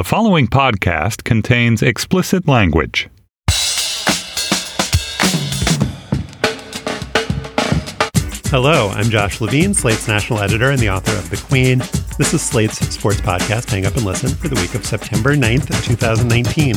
The following podcast contains explicit language. Hello, I'm Josh Levine, Slate's national editor and the author of The Queen. This is Slate's sports podcast, Hang Up and Listen, for the week of September 9th, 2019.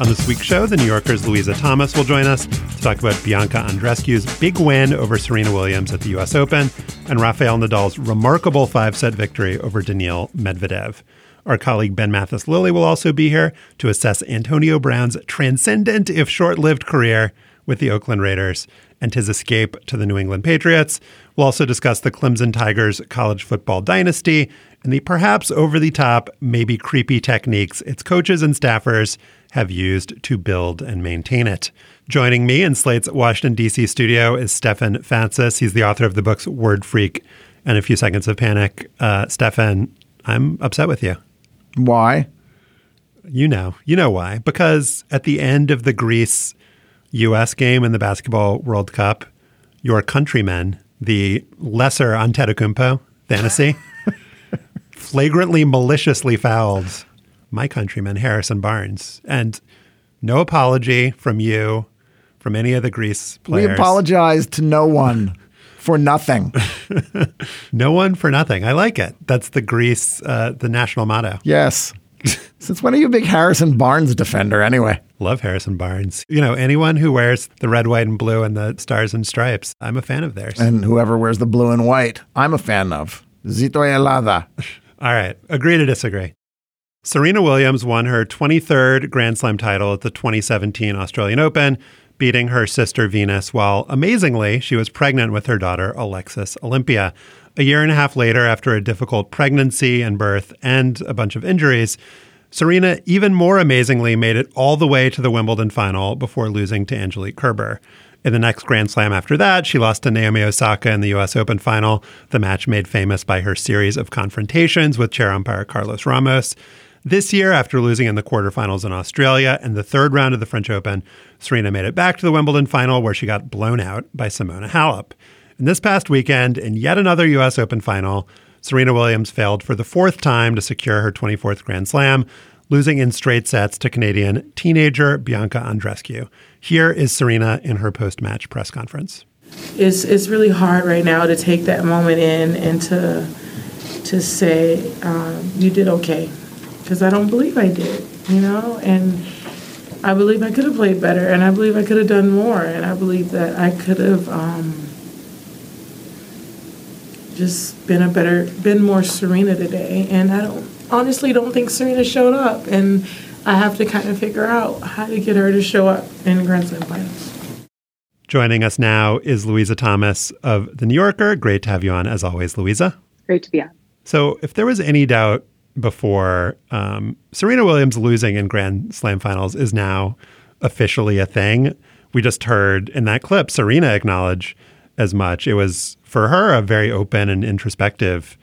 On this week's show, the New Yorker's Louisa Thomas will join us to talk about Bianca Andreescu's big win over Serena Williams at the U.S. Open and Rafael Nadal's remarkable five set victory over Daniil Medvedev. Our colleague Ben Mathis Lilley will also be here to assess Antonio Brown's transcendent, if short lived, career with the Oakland Raiders and his escape to the New England Patriots. We'll also discuss the Clemson Tigers college football dynasty and the perhaps over the top, maybe creepy techniques its coaches and staffers have used to build and maintain it. Joining me in Slate's Washington, D.C. studio is Stefan Fatsis. He's the author of the books Word Freak and A Few Seconds of Panic. Uh, Stefan, I'm upset with you. Why? You know, you know why. Because at the end of the Greece US game in the Basketball World Cup, your countrymen, the lesser Antetokounmpo, Thanasi, flagrantly maliciously fouled my countryman Harrison Barnes. And no apology from you, from any of the Greece players. We apologize to no one for nothing. no one for nothing. I like it. That's the Greece, uh, the national motto. Yes. Since when are you a big Harrison Barnes defender anyway? Love Harrison Barnes. You know, anyone who wears the red, white, and blue and the stars and stripes, I'm a fan of theirs. And whoever wears the blue and white, I'm a fan of. Zito helada. All right. Agree to disagree. Serena Williams won her 23rd Grand Slam title at the 2017 Australian Open, beating her sister Venus, while amazingly, she was pregnant with her daughter Alexis Olympia. A year and a half later, after a difficult pregnancy and birth and a bunch of injuries, Serena, even more amazingly, made it all the way to the Wimbledon final before losing to Angelique Kerber. In the next Grand Slam after that, she lost to Naomi Osaka in the US Open final, the match made famous by her series of confrontations with chair umpire Carlos Ramos. This year, after losing in the quarterfinals in Australia and the third round of the French Open, Serena made it back to the Wimbledon final where she got blown out by Simona Halep. And this past weekend, in yet another US Open final, Serena Williams failed for the fourth time to secure her 24th Grand Slam, losing in straight sets to Canadian teenager Bianca Andreescu. Here is Serena in her post match press conference. It's, it's really hard right now to take that moment in and to, to say, um, you did okay because I don't believe I did, you know? And I believe I could have played better, and I believe I could have done more, and I believe that I could have um, just been a better, been more Serena today. And I don't, honestly don't think Serena showed up, and I have to kind of figure out how to get her to show up in Grand Slam finals. Joining us now is Louisa Thomas of The New Yorker. Great to have you on, as always, Louisa. Great to be on. So, if there was any doubt before um, Serena Williams losing in Grand Slam finals is now officially a thing. We just heard in that clip Serena acknowledge as much. It was for her a very open and introspective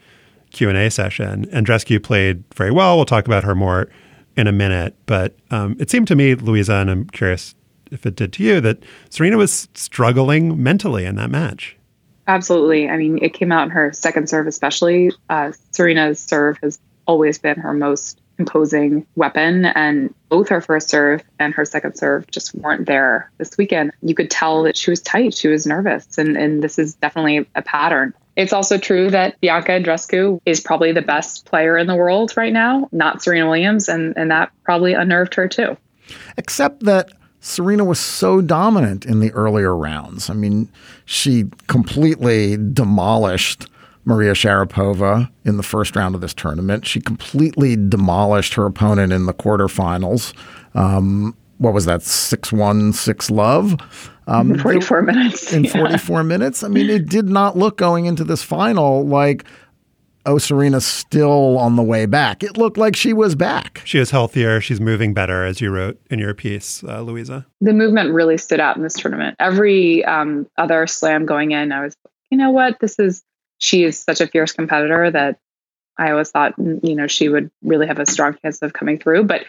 Q&A session. Andreescu played very well. We'll talk about her more in a minute, but um, it seemed to me, Louisa, and I'm curious if it did to you, that Serena was struggling mentally in that match. Absolutely. I mean, it came out in her second serve, especially. Uh, Serena's serve has always been her most imposing weapon. And both her first serve and her second serve just weren't there this weekend. You could tell that she was tight, she was nervous. And, and this is definitely a pattern. It's also true that Bianca Andreescu is probably the best player in the world right now, not Serena Williams, and, and that probably unnerved her too. Except that Serena was so dominant in the earlier rounds. I mean, she completely demolished Maria Sharapova in the first round of this tournament. She completely demolished her opponent in the quarterfinals. Um, what was that? Six one, six love. Um, forty four minutes. In forty four minutes. I mean, it did not look going into this final like. Oh, Serena's still on the way back. It looked like she was back. She is healthier. She's moving better, as you wrote in your piece, uh, Louisa. The movement really stood out in this tournament. Every um, other slam going in, I was, you know what, this is she is such a fierce competitor that I always thought, mm, you know, she would really have a strong chance of coming through. But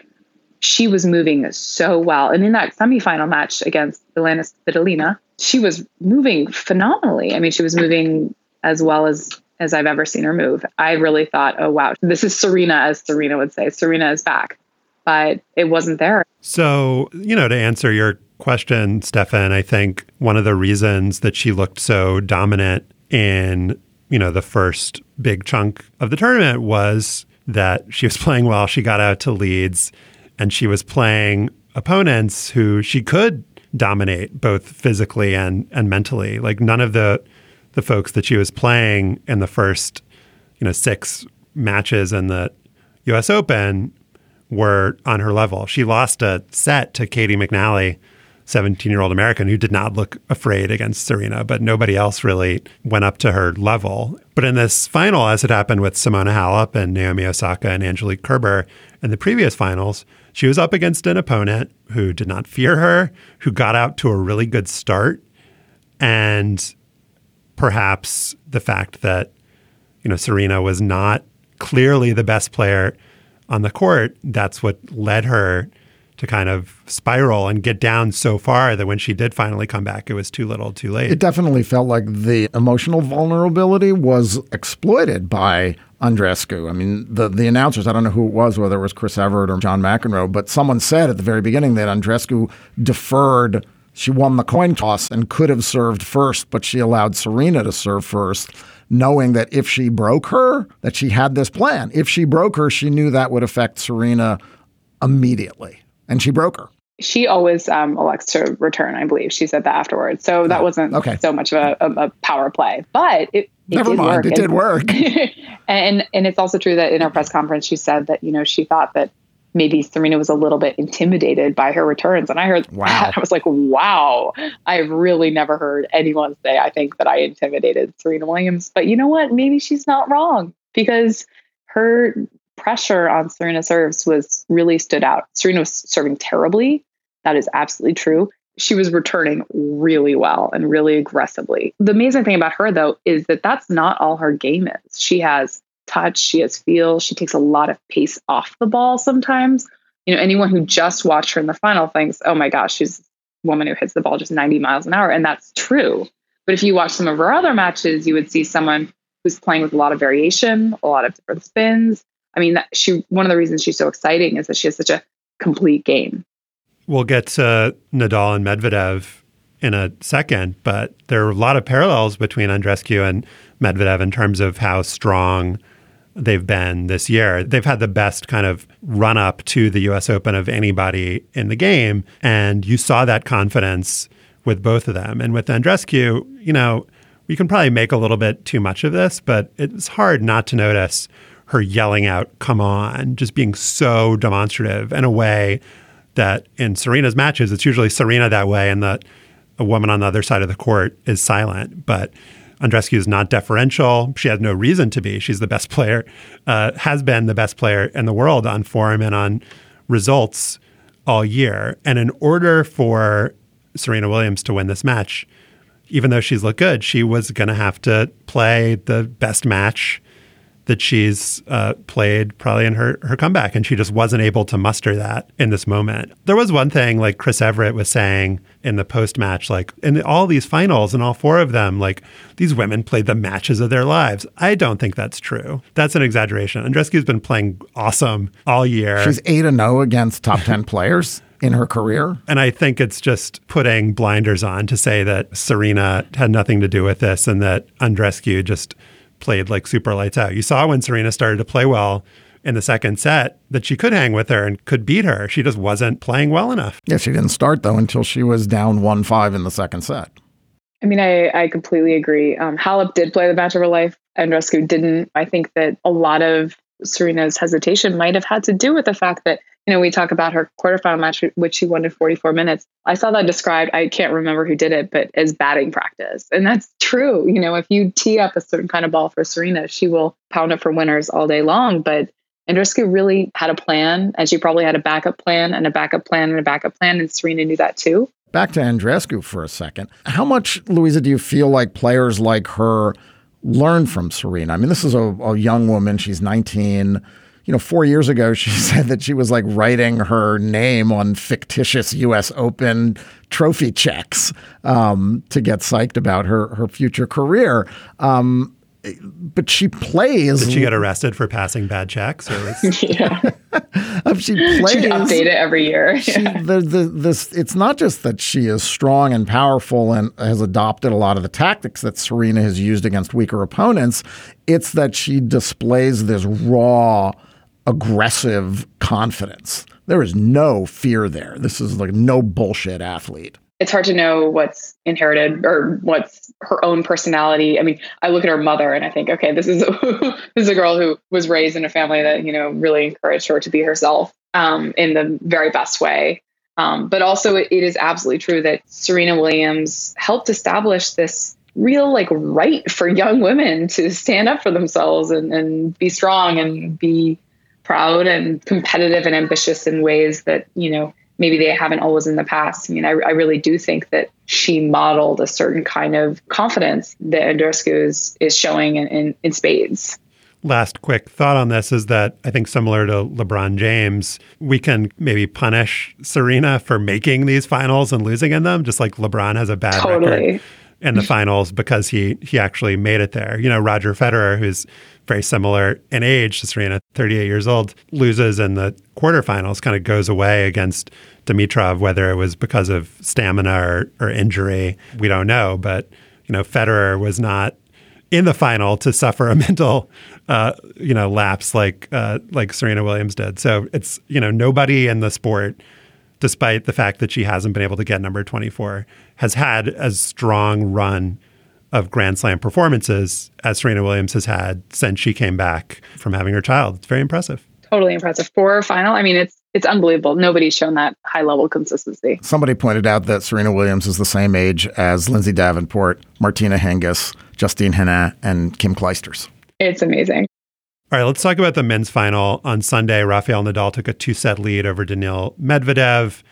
she was moving so well. And in that semifinal match against Elena Svitolina, she was moving phenomenally. I mean, she was moving as well as as I've ever seen her move. I really thought, oh wow, this is Serena, as Serena would say. Serena is back. but it wasn't there. So, you know, to answer your question, Stefan, I think one of the reasons that she looked so dominant in, you know, the first big chunk of the tournament was that she was playing well. She got out to leads and she was playing opponents who she could dominate both physically and and mentally. Like none of the the folks that she was playing in the first, you know, six matches in the US Open were on her level. She lost a set to Caty McNally, 17 year old American who did not look afraid against Serena, but nobody else really went up to her level. But in this final, as it happened with Simona Halep and Naomi Osaka and Angelique Kerber in the previous finals, she was up against an opponent who did not fear her, who got out to a really good start. And perhaps the fact that, you know, Serena was not clearly the best player on the court, that's what led her to kind of spiral and get down so far that when she did finally come back, it was too little, too late. It definitely felt like the emotional vulnerability was exploited by Andreescu. I mean, the the announcers, I don't know who it was, whether it was Chris Evert or John McEnroe, but someone said at the very beginning that Andreescu deferred. She won the coin toss and could have served first, but she allowed Serena to serve first knowing that if she broke her, that she had this plan. If she broke her, she knew that would affect Serena immediately. And she broke her. She always um, elects to return, I believe. She said that afterwards. So that wasn't okay. so much of a, a, a power play. But it, it Never did mind, work. it did work. and and it's also true that in our press conference she said that, you know, she thought that maybe Serena was a little bit intimidated by her returns. And I heard wow. that. I was like, wow, I've really never heard anyone say, I think that I intimidated Serena Williams. But you know what? Maybe she's not wrong because her pressure on Serena serves was really stood out. Serena was serving terribly. That is absolutely true. She was returning really well and really aggressively. The amazing thing about her, though, is that that's not all her game is. She has touch, she has feel, she takes a lot of pace off the ball sometimes. You know, anyone who just watched her in the final thinks, oh my gosh, she's a woman who hits the ball just 90 miles an hour. And that's true. But if you watch some of her other matches, you would see someone who's playing with a lot of variation, a lot of different spins. I mean, that she one of the reasons she's so exciting is that she has such a complete game. We'll get to Nadal and Medvedev in a second, but there are a lot of parallels between Andreescu and Medvedev in terms of how strong they've been this year. They've had the best kind of run up to the US Open of anybody in the game. And you saw that confidence with both of them. And with Andreescu, you know, we can probably make a little bit too much of this, but it's hard not to notice her yelling out, come on, just being so demonstrative in a way that in Serena's matches, it's usually Serena that way and that a woman on the other side of the court is silent. But Andreescu is not deferential. She has no reason to be. She's the best player, uh, has been the best player in the world on form and on results all year. And in order for Serena Williams to win this match, even though she's looked good, she was going to have to play the best match that she's uh, played probably in her, her comeback. And she just wasn't able to muster that in this moment. There was one thing like Chris Evert was saying in the post match, like in all these finals and all four of them, like these women played the matches of their lives. I don't think that's true. That's an exaggeration. Andreescu's been playing awesome all year. She's 8 and 0 against top 10 players in her career. And I think it's just putting blinders on to say that Serena had nothing to do with this and that Andreescu just played like super lights out. You saw when Serena started to play well in the second set that she could hang with her and could beat her. She just wasn't playing well enough. Yeah, she didn't start though until she was down 1 5 in the second set. I mean, I, I completely agree. Um, Halep did play the match of her life. Andreescu didn't. I think that a lot of Serena's hesitation might have had to do with the fact that you know, we talk about her quarterfinal match, which she won in 44 minutes. I saw that described, I can't remember who did it, but as batting practice. And that's true. You know, if you tee up a certain kind of ball for Serena, she will pound it for winners all day long. But Andreescu really had a plan, and she probably had a backup plan and a backup plan and a backup plan. And Serena knew that too. Back to Andreescu for a second. How much, Louisa, do you feel like players like her learn from Serena? I mean, this is a, a young woman. She's 19 you know, four years ago, she said that she was like writing her name on fictitious U.S. Open trophy checks um, to get psyched about her her future career. Um, but she plays. Did she get arrested for passing bad checks? Or was... yeah. she plays. Should update it every year. She, the, the, this, it's not just that she is strong and powerful and has adopted a lot of the tactics that Serena has used against weaker opponents. It's that she displays this raw, aggressive confidence. There is no fear there. This is like no bullshit athlete it's hard to know what's inherited or what's her own personality. I mean, I look at her mother and I think, okay, this is a, this is a girl who was raised in a family that you know really encouraged her to be herself um, in the very best way. Um, but also, it, it is absolutely true that Serena Williams helped establish this real like right for young women to stand up for themselves and, and be strong and be proud and competitive and ambitious in ways that you know maybe they haven't always in the past. I mean, I, I really do think that she modeled a certain kind of confidence that Andreescu is, is showing in, in, in spades last quick thought on this is that I think similar to LeBron James, we can maybe punish Serena for making these finals and losing in them, just like LeBron has a bad totally. record in the finals because he he actually made it there. You know, Roger Federer, who's very similar in age to Serena, 38 years old, loses in the quarterfinals, kind of goes away against Dimitrov, whether it was because of stamina or, or injury, we don't know. But, you know, Federer was not in the final to suffer a mental, uh, you know, lapse like uh, like Serena Williams did. So it's you know nobody in the sport, despite the fact that she hasn't been able to get number twenty four, has had as strong run of Grand Slam performances as Serena Williams has had since she came back from having her child. It's very impressive. Totally impressive. For final, I mean, it's it's unbelievable. Nobody's shown that high level consistency. Somebody pointed out that Serena Williams is the same age as Lindsay Davenport, Martina Hingis, Justine Henin, and Kim Clijsters. It's amazing. All right, let's talk about the men's final. On Sunday, Rafael Nadal took a two set lead over Daniil Medvedev.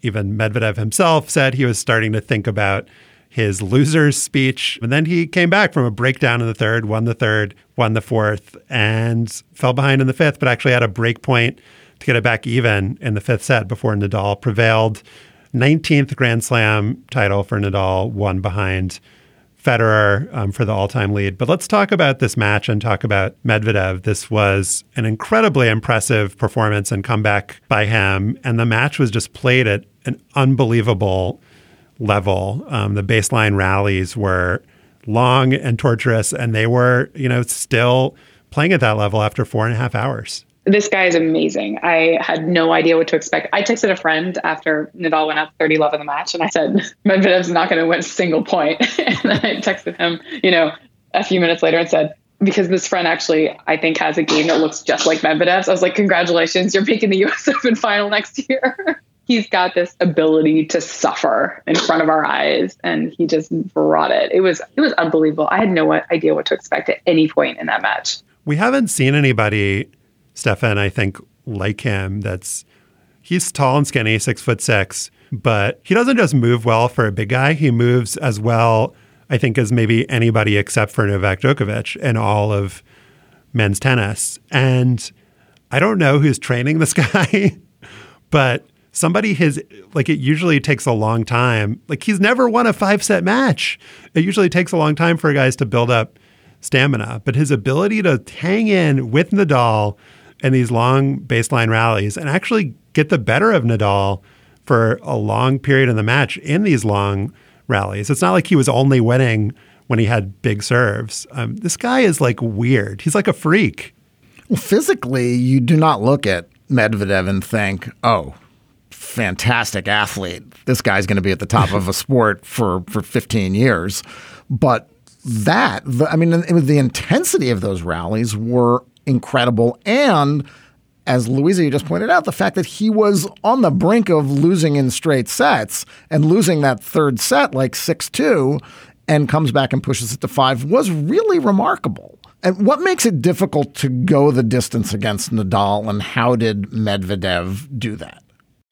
Even Medvedev himself said he was starting to think about his loser's speech. And then he came back from a breakdown in the third, won the third, won the fourth, and fell behind in the fifth, but actually had a break point to get it back even in the fifth set before Nadal prevailed. 19th Grand Slam title for Nadal, one behind Federer um, for the all time lead. But let's talk about this match and talk about Medvedev. This was an incredibly impressive performance and comeback by him. And the match was just played at an unbelievable level. Um, the baseline rallies were long and torturous, and they were, you know, still playing at that level after four and a half hours. This guy is amazing. I had no idea what to expect. I texted a friend after Nadal went up 30 love in the match, and I said, Medvedev's not going to win a single point. and then I texted him, you know, a few minutes later and said, because this friend actually, I think, has a game that looks just like Medvedev's. I was like, congratulations, you're making the US Open final next year he's got this ability to suffer in front of our eyes and he just brought it. It was it was unbelievable. I had no idea what to expect at any point in that match. We haven't seen anybody stefan i think like him that's he's tall and skinny six foot six but he doesn't just move well for a big guy. He moves as well i think as maybe anybody except for novak djokovic in all of men's tennis. And i don't know who's training this guy but somebody has like it usually takes a long time. Like he's never won a five set match. It usually takes a long time for guys to build up stamina, but his ability to hang in with Nadal in these long baseline rallies and actually get the better of Nadal for a long period in the match in these long rallies. It's not like he was only winning when he had big serves. Um, this guy is like weird. He's like a freak. Well, physically, you do not look at Medvedev and think, oh, fantastic athlete. This guy's going to be at the top of a sport for for 15 years. But that, the, I mean, the intensity of those rallies were incredible. And as Louisa, you just pointed out, the fact that he was on the brink of losing in straight sets and losing that third set like 6 2 and comes back and pushes it to five was really remarkable. And what makes it difficult to go the distance against Nadal, and how did Medvedev do that?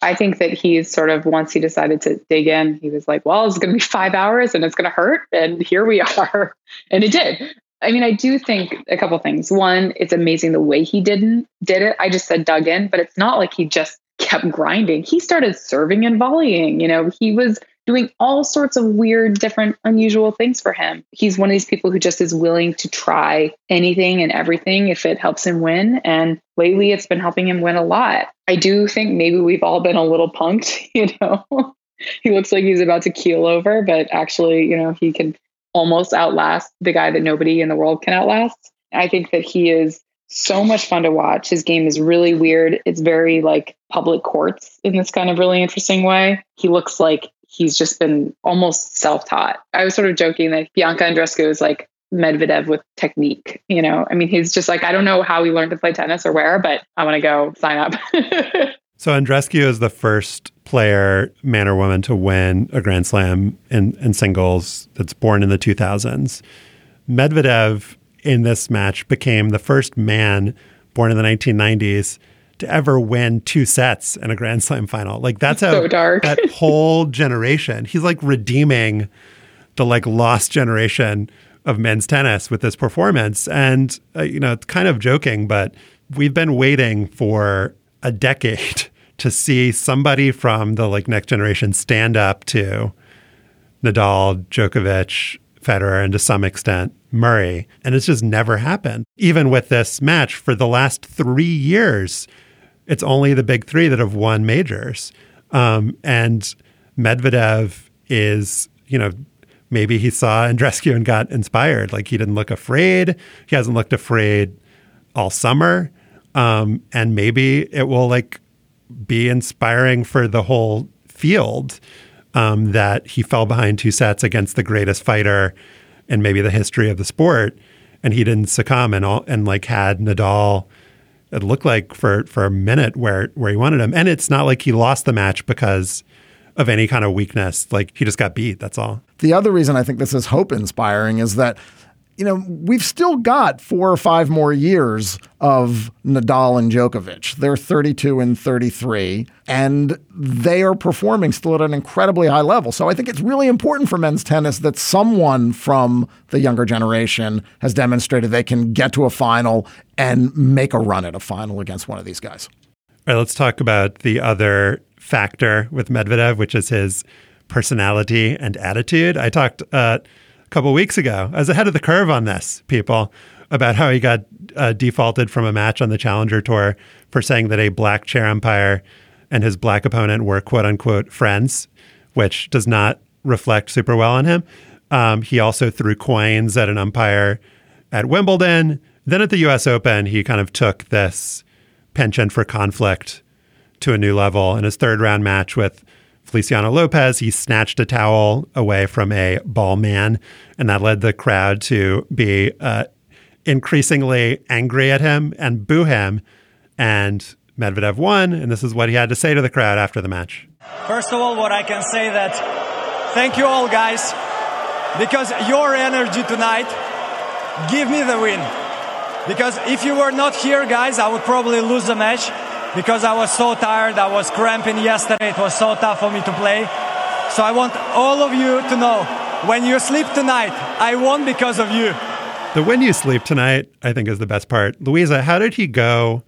I think that he's sort of once he decided to dig in, he was like, well, it's going to be five hours and it's going to hurt. And here we are. And it did. I mean, I do think a couple things. One, it's amazing the way he didn't did it. I just said dug in, but it's not like he just kept grinding. He started serving and volleying. You know, he was doing all sorts of weird, different, unusual things for him. He's one of these people who just is willing to try anything and everything if it helps him win. And lately it's been helping him win a lot. I do think maybe we've all been a little punked, you know. he looks like he's about to keel over, but actually, you know, he can almost outlast the guy that nobody in the world can outlast. I think that he is so much fun to watch. His game is really weird. It's very like public courts in this kind of really interesting way. He looks like he's just been almost self-taught. I was sort of joking that Bianca Andreescu is like Medvedev with technique. You know, I mean, he's just like, I don't know how he learned to play tennis or where, but I want to go sign up. so Andreescu is the first player, man or woman, to win a Grand Slam in, in singles that's born in the 2000s. Medvedev in this match became the first man born in the 1990s to ever win two sets in a Grand Slam final. Like that's how so dark. that whole generation. He's like redeeming the like lost generation of men's tennis with this performance. And uh, you know, it's kind of joking, but we've been waiting for a decade to see somebody from the like next generation stand up to Nadal, Djokovic, Federer, and to some extent Murray. And it's just never happened. Even with this match for the last three years, it's only the big three that have won majors. Um, and Medvedev is, you know, maybe he saw Andreescu and got inspired. Like he didn't look afraid. He hasn't looked afraid all summer. Um, and maybe it will like be inspiring for the whole field um, that he fell behind two sets against the greatest fighter in maybe the history of the sport, and he didn't succumb and all and like had Nadal. It looked like for for a minute where where he wanted him, and it's not like he lost the match because of any kind of weakness. Like he just got beat. That's all. The other reason I think this is hope inspiring is that you know, we've still got four or five more years of Nadal and Djokovic. They're 32 and 33, and they are performing still at an incredibly high level. So I think it's really important for men's tennis that someone from the younger generation has demonstrated they can get to a final and make a run at a final against one of these guys. All right, let's talk about the other factor with Medvedev, which is his personality and attitude. I talked uh, couple weeks ago. I was ahead of the curve on this, people, about how he got uh, defaulted from a match on the Challenger Tour for saying that a black chair umpire and his black opponent were quote unquote friends, which does not reflect super well on him. Um, he also threw coins at an umpire at Wimbledon. Then at the US Open, he kind of took this penchant for conflict to a new level in his third round match with Feliciano Lopez, he snatched a towel away from a ball man, and that led the crowd to be uh, increasingly angry at him and boo him. And Medvedev won, and this is what he had to say to the crowd after the match. First of all, what I can say that thank you all guys because your energy tonight give me the win. Because if you were not here, guys, I would probably lose the match because I was so tired. I was cramping yesterday. It was so tough for me to play. So I want all of you to know when you sleep tonight, I won because of you. The when you sleep tonight, I think, is the best part. Louisa, how did he go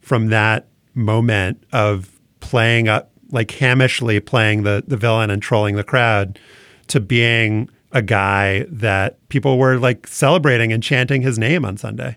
from that moment of playing up, like hamishly playing the, the villain and trolling the crowd, to being a guy that people were like celebrating and chanting his name on Sunday?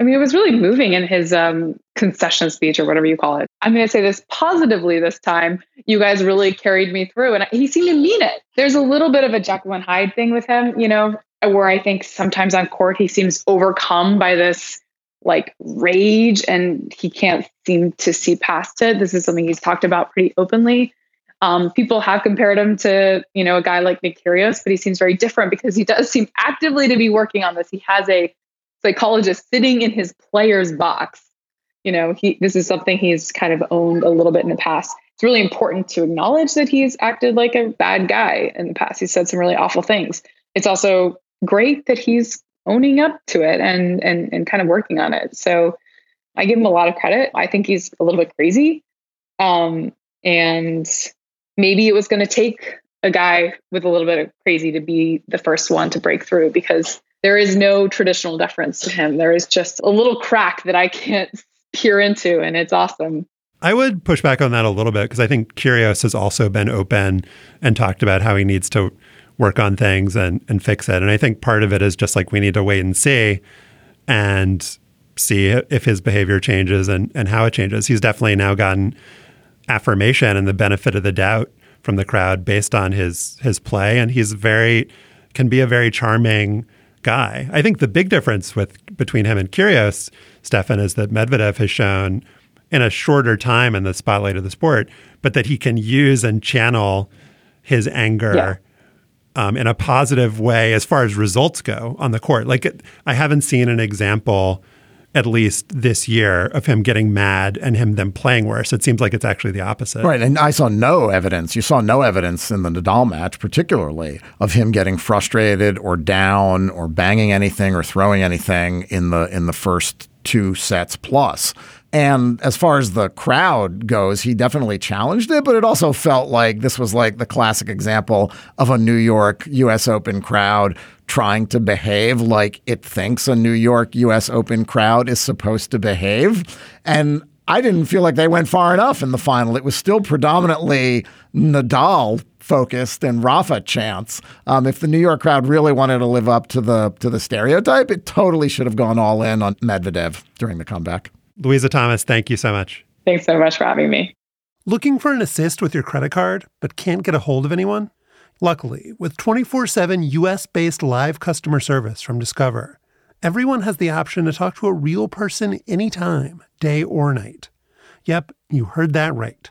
I mean, it was really moving in his um, concession speech or whatever you call it. I'm going to say this positively this time. You guys really carried me through, and he seemed to mean it. There's a little bit of a Jekyll and Hyde thing with him, you know, where I think sometimes on court he seems overcome by this like rage and he can't seem to see past it. This is something he's talked about pretty openly. Um, people have compared him to, you know, a guy like Nick Kyrgios, but he seems very different because he does seem actively to be working on this. He has a psychologist sitting in his player's box. You know, he this is something he's kind of owned a little bit in the past. It's really important to acknowledge that he's acted like a bad guy in the past. He's said some really awful things. It's also great that he's owning up to it and and and kind of working on it. So I give him a lot of credit. I think he's a little bit crazy. Um, and maybe it was going to take a guy with a little bit of crazy to be the first one to break through because there is no traditional deference to him. There is just a little crack that I can't peer into, and it's awesome. I would push back on that a little bit because I think Kyrgios has also been open and talked about how he needs to work on things and, and fix it. And I think part of it is just like we need to wait and see and see if his behavior changes and, and how it changes. He's definitely now gotten affirmation and the benefit of the doubt from the crowd based on his his play. And he's very can be a very charming guy. I think the big difference with between him and Kyrgios, Stefan, is that Medvedev has shown in a shorter time in the spotlight of the sport, but that he can use and channel his anger yeah. um, in a positive way as far as results go on the court. Like I haven't seen an example at least this year of him getting mad and him then playing worse. It seems like it's actually the opposite. Right. And I saw no evidence. You saw no evidence in the Nadal match, particularly of him getting frustrated or down or banging anything or throwing anything in the in the first two sets plus. And as far as the crowd goes, he definitely challenged it, but it also felt like this was like the classic example of a New York US Open crowd trying to behave like it thinks a New York US Open crowd is supposed to behave. And I didn't feel like they went far enough in the final. It was still predominantly Nadal focused and Rafa chants. Um, if the New York crowd really wanted to live up to the to the stereotype, it totally should have gone all in on Medvedev during the comeback. Louisa Thomas, thank you so much. Thanks so much for having me. Looking for an assist with your credit card, but can't get a hold of anyone? Luckily, with 24 7 US based live customer service from Discover, everyone has the option to talk to a real person anytime, day or night. Yep, you heard that right.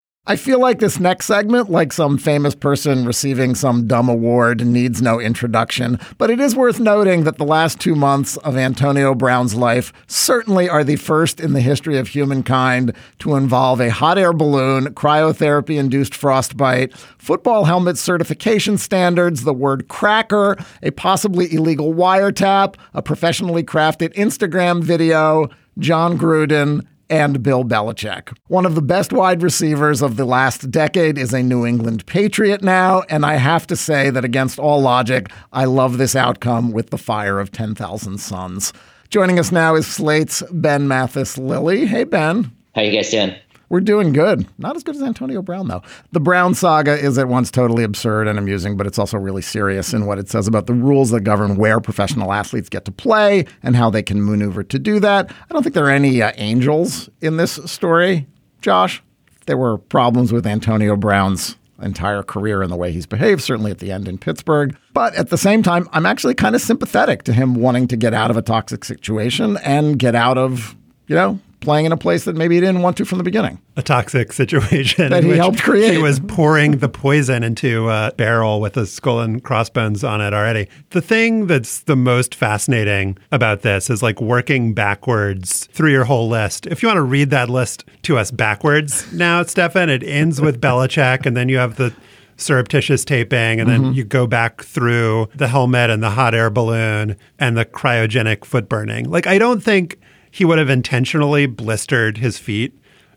I feel like this next segment, like some famous person receiving some dumb award, needs no introduction. But it is worth noting that the last two months of Antonio Brown's life certainly are the first in the history of humankind to involve a hot air balloon, cryotherapy induced frostbite, football helmet certification standards, the word cracker, a possibly illegal wiretap, a professionally crafted Instagram video, Jon Gruden, and Bill Belichick. One of the best wide receivers of the last decade is a New England Patriot now, and I have to say that against all logic, I love this outcome with the fire of 10,000 suns. Joining us now is Slate's Ben Mathis Lilley. Hey, Ben. How you guys doing? We're doing good. Not as good as Antonio Brown, though. The Brown saga is at once totally absurd and amusing, but it's also really serious in what it says about the rules that govern where professional athletes get to play and how they can maneuver to do that. I don't think there are any uh, angels in this story, Josh. There were problems with Antonio Brown's entire career and the way he's behaved, certainly at the end in Pittsburgh. But at the same time, I'm actually kind of sympathetic to him wanting to get out of a toxic situation and get out of, you know, playing in a place that maybe he didn't want to from the beginning. A toxic situation that he helped create. He was pouring the poison into a barrel with a skull and crossbones on it already. The thing that's the most fascinating about this is like working backwards through your whole list. If you want to read that list to us backwards now, Stefan, it ends with Belichick, and then you have the surreptitious taping, and then mm-hmm. you go back through the helmet and the hot air balloon and the cryogenic foot burning. Like, I don't think he would have intentionally blistered his feet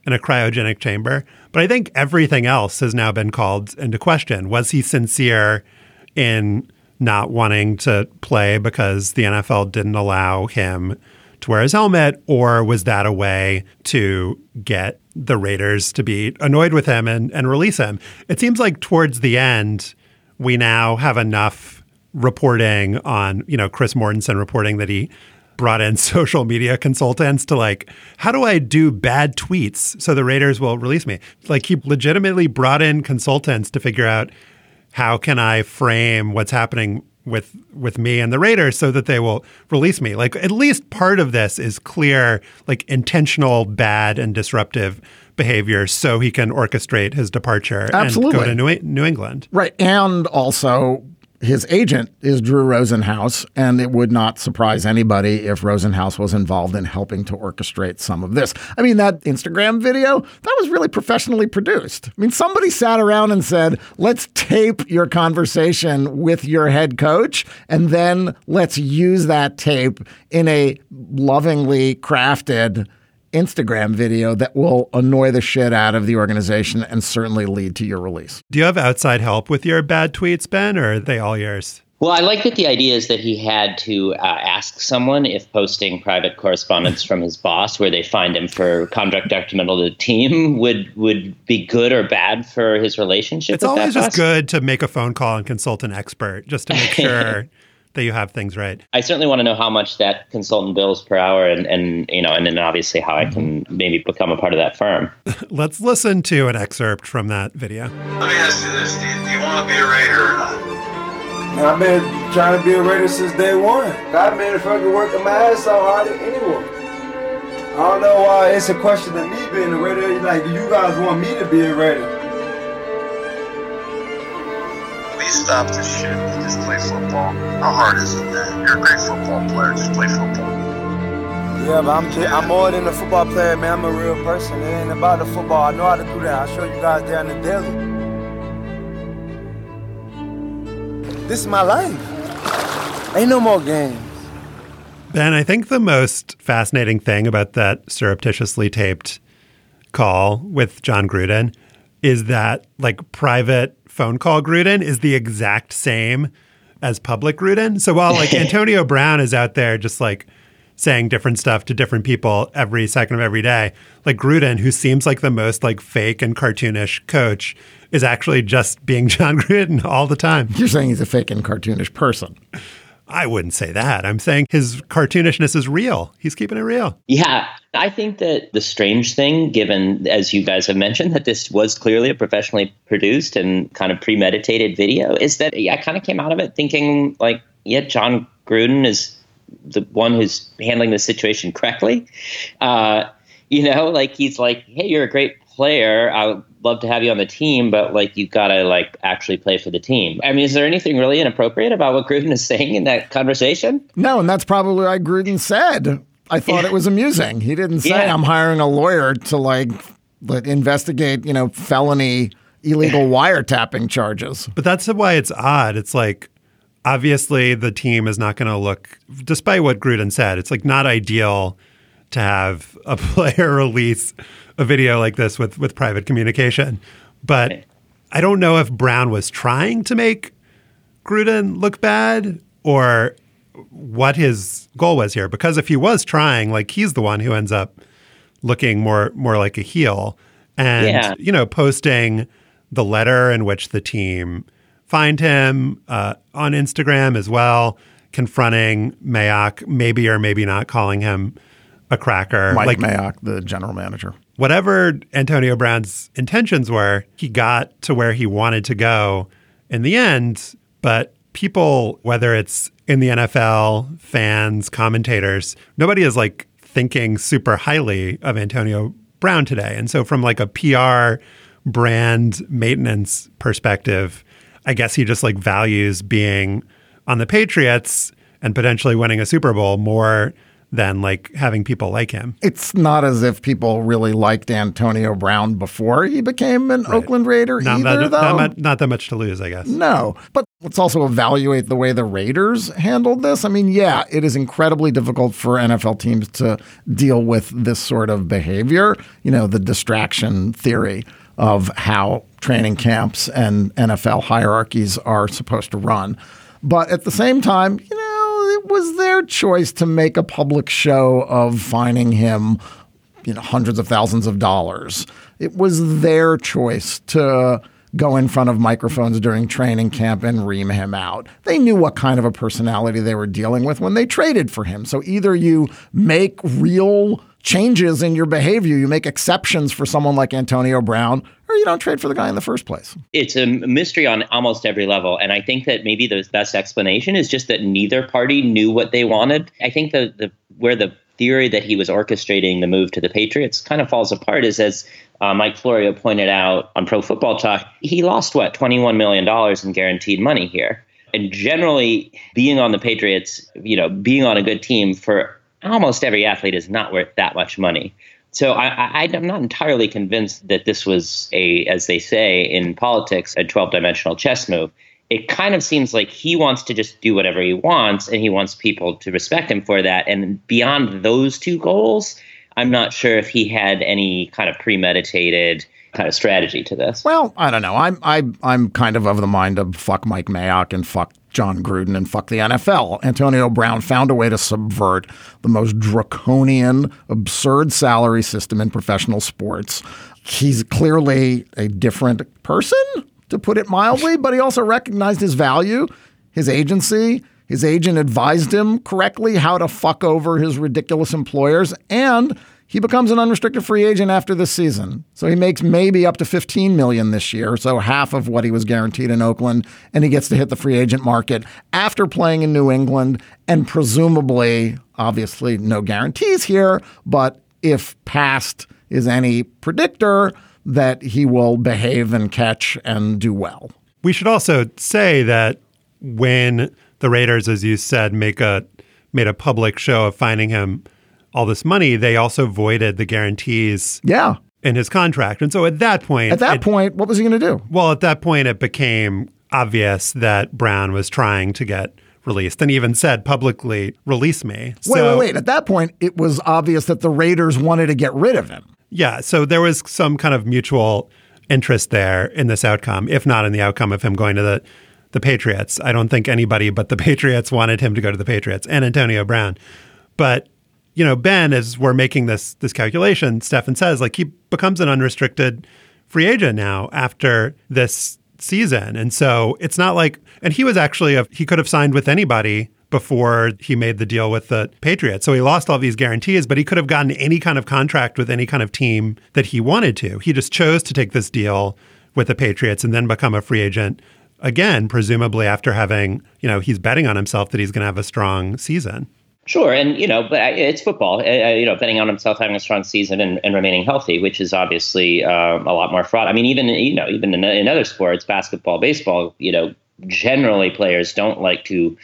in a cryogenic chamber. But I think everything else has now been called into question. Was he sincere in not wanting to play because the NFL didn't allow him to wear his helmet, or was that a way to get the Raiders to be annoyed with him and, and release him? It seems like towards the end, we now have enough reporting on, you know, Chris Mortensen reporting that he brought in social media consultants to like, how do I do bad tweets so the Raiders will release me? Like he legitimately brought in consultants to figure out how can I frame what's happening with with me and the Raiders so that they will release me. Like at least part of this is clear, like intentional bad and disruptive behavior so he can orchestrate his departure Absolutely. and go to New, New England. Right. And also his agent is Drew Rosenhaus, and it would not surprise anybody if Rosenhaus was involved in helping to orchestrate some of this. I mean, that Instagram video, that was really professionally produced. I mean, somebody sat around and said, let's tape your conversation with your head coach, and then let's use that tape in a lovingly crafted Instagram video that will annoy the shit out of the organization and certainly lead to your release. Do you have outside help with your bad tweets, Ben, or are they all yours? Well, I like that the idea is that he had to uh, ask someone if posting private correspondence from his boss, where they fined him for conduct detrimental to the team, would would be good or bad for his relationship. It's always just good to make a phone call and consult an expert just to make sure that you have things right. I certainly want to know how much that consultant bills per hour, and and you know, and then obviously how I can mm-hmm. maybe become a part of that firm. Let's listen to an excerpt from that video. Let me ask you this: Do you, do you want to be a Raider or not? I've been trying to be a Raider since day one. I've been fucking working my ass off harder than anyone. I don't know why it's a question of me being a Raider. Like, do you guys want me to be a Raider? Please stop this shit and just play football. How hard is it, man? You're a great football player. Just play football. Yeah, but I'm I'm more than a football player, man. I'm a real person. It ain't about the football. I know how to do that. I'll show you guys down in the daily. This is my life. Ain't no more games. Ben, I think the most fascinating thing about that surreptitiously taped call with Jon Gruden is that like private phone call Gruden is the exact same as public Gruden. So while like Antonio Brown is out there just like saying different stuff to different people every second of every day, like Gruden, who seems like the most like fake and cartoonish coach, is actually just being Jon Gruden all the time. You're saying he's a fake and cartoonish person. I wouldn't say that. I'm saying his cartoonishness is real. He's keeping it real. Yeah. I think that the strange thing, given, as you guys have mentioned, that this was clearly a professionally produced and kind of premeditated video, is that I kind of came out of it thinking, like, yeah, Jon Gruden is the one who's handling the situation correctly. Uh, you know, like he's like, hey, you're a great player. I would love to have you on the team, but like you gotta like actually play for the team. I mean, is there anything really inappropriate about what Gruden is saying in that conversation? No, and that's probably why Gruden said. I thought Yeah. it was amusing. He didn't say Yeah. I'm hiring a lawyer to like let investigate, you know, felony illegal wiretapping charges. But that's why it's odd. It's like obviously the team is not going to look, despite what Gruden said, it's like not ideal to have a player release a video like this with with private communication. But I don't know if Brown was trying to make Gruden look bad or what his goal was here. Because if he was trying, like he's the one who ends up looking more more like a heel and Yeah. you know posting the letter in which the team fined him uh, on Instagram as well, confronting Mayock, maybe or maybe not calling him a cracker. Mike like Mayock, the general manager. Whatever Antonio Brown's intentions were, he got to where he wanted to go in the end. But people, whether it's in the NFL, fans, commentators, nobody is like thinking super highly of Antonio Brown today. And so, from like a PR brand maintenance perspective, I guess he just like values being on the Patriots and potentially winning a Super Bowl more than like having people like him. It's not as if people really liked Antonio Brown before he became an Oakland Raider Not, either, that, though. not, much- not that much to lose, I guess. No, but let's also evaluate the way the Raiders handled this. I mean, yeah, it is incredibly difficult for NFL teams to deal with this sort of behavior, you know, the distraction theory of how training camps and NFL hierarchies are supposed to run. But at the same time, you know, it was their choice to make a public show of finding him you know hundreds of thousands of dollars. It was their choice to go in front of microphones during training camp and ream him out. They knew what kind of a personality they were dealing with when they traded for him. So either you make real changes in your behavior, you make exceptions for someone like Antonio Brown, or you don't trade for the guy in the first place. It's a mystery on almost every level. And I think that maybe the best explanation is just that neither party knew what they wanted. I think the, the where the theory that he was orchestrating the move to the Patriots kind of falls apart is as uh, Mike Florio pointed out on Pro Football Talk, he lost what, $21 million in guaranteed money here. And generally, being on the Patriots, you know, being on a good team for almost every athlete is not worth that much money. So I, I'm not entirely convinced that this was a, as they say in politics, a 12-dimensional chess move. It kind of seems like he wants to just do whatever he wants, and he wants people to respect him for that. And beyond those two goals, I'm not sure if he had any kind of premeditated kind of strategy to this. Well, I don't know. I'm I I'm kind of of the mind of fuck Mike Mayock and fuck Jon Gruden and fuck the NFL. Antonio Brown found a way to subvert the most draconian, absurd salary system in professional sports. He's clearly a different person, to put it mildly, but he also recognized his value, his agency. His agent advised him correctly how to fuck over his ridiculous employers and he becomes an unrestricted free agent after this season. So he makes maybe up to 15 million this year, so half of what he was guaranteed in Oakland, and he gets to hit the free agent market after playing in New England and presumably, obviously no guarantees here, but if past is any predictor that he will behave and catch and do well. We should also say that when the Raiders as you said make a made a public show of finding him all this money, they also voided the guarantees Yeah. in his contract. And so at that point, At that it- point, what was he going to do? well, at that point, it became obvious that Brown was trying to get released and even said publicly, release me. Wait, wait, wait. At that point, it was obvious that the Raiders wanted to get rid of him. Yeah. So there was some kind of mutual interest there in this outcome, if not in the outcome of him going to the, the Patriots. I don't think anybody but the Patriots wanted him to go to the Patriots and Antonio Brown. But, you know, Ben, as we're making this this calculation, Stefan says like he becomes an unrestricted free agent now after this season. And so it's not like and he was actually a, he could have signed with anybody before he made the deal with the Patriots. So he lost all these guarantees, but he could have gotten any kind of contract with any kind of team that he wanted to. He just chose to take this deal with the Patriots and then become a free agent again, presumably after having, you know, he's betting on himself that he's going to have a strong season. Sure, and you know, but it's football. You know, betting on himself having a strong season and, and remaining healthy, which is obviously um, a lot more fraud. I mean, even you know, even in, in other sports, basketball, baseball, you know, generally players don't like to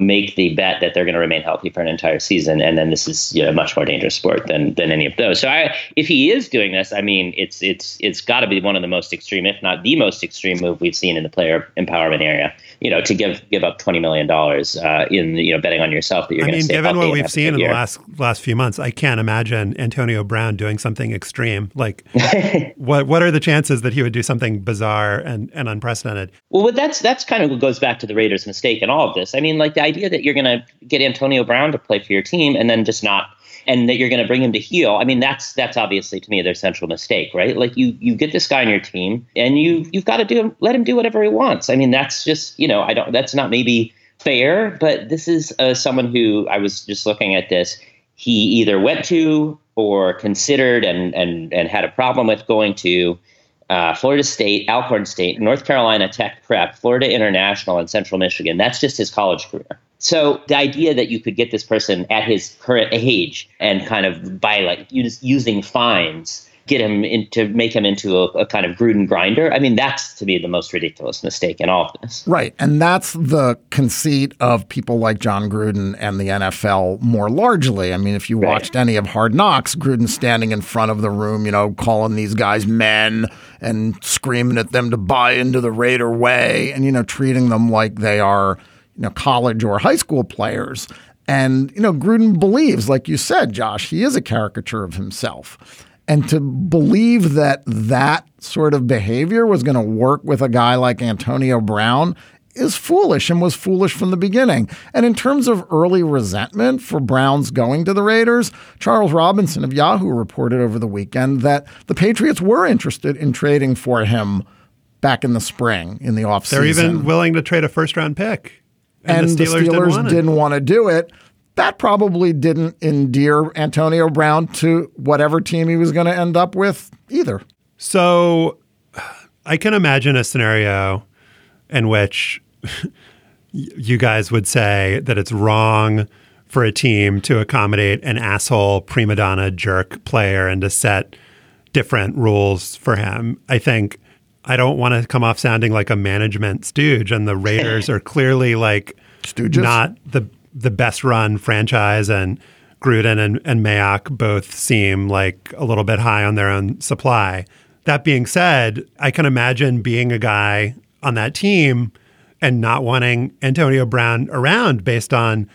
make the bet that they're going to remain healthy for an entire season, and then this is you know, a much more dangerous sport than than any of those. So, I, if he is doing this, I mean, it's it's it's got to be one of the most extreme, if not the most extreme move we've seen in the player empowerment area. You know, to give give up twenty million dollars uh, in you know betting on yourself that you're I going to mean, stay given what we've seen in the last last few months, I can't imagine Antonio Brown doing something extreme. Like, what what are the chances that he would do something bizarre and, and unprecedented? Well, that's that's kind of what goes back to the Raiders' mistake in all of this. I mean, like the idea that you're going to get Antonio Brown to play for your team and then just not, and that you're going to bring him to heel. I mean, that's that's obviously to me their central mistake, right? Like you you get this guy on your team and you you've got to do him, let him do whatever he wants. I mean, that's just you know I don't that's not maybe fair, but this is uh, someone who I was just looking at this. He either went to or considered and and and had a problem with going to uh, Florida State, Alcorn State, North Carolina Tech Prep, Florida International, and Central Michigan. That's just his college career. So the idea that you could get this person at his current age and kind of by like us- using fines get him into make him into a, a kind of Gruden grinder. I mean, that's to me the most ridiculous mistake in all of this. Right. And that's the conceit of people like Jon Gruden and the NFL more largely. I mean, if you watched any of Hard Knocks, Gruden standing in front of the room, you know, calling these guys men and screaming at them to buy into the Raider way and, you know, treating them like they are, you know, college or high school players. And, you know, Gruden believes, like you said, Josh, he is a caricature of himself. And to believe that that sort of behavior was going to work with a guy like Antonio Brown is foolish and was foolish from the beginning. And in terms of early resentment for Brown's going to the Raiders, Charles Robinson of Yahoo reported over the weekend that the Patriots were interested in trading for him back in the spring in the offseason. They're even willing to trade a first round pick. and, the Steelers, didn't want didn't want to do it. That probably didn't endear Antonio Brown to whatever team he was going to end up with either. So I can imagine a scenario in which you guys would say that it's wrong for a team to accommodate an asshole prima donna jerk player and to set different rules for him. I think I don't want to come off sounding like a management stooge and the Raiders are clearly like Stooges? not the the best run franchise and Gruden and, and Mayock both seem like a little bit high on their own supply. That being said, I can imagine being a guy on that team and not wanting Antonio Brown around based on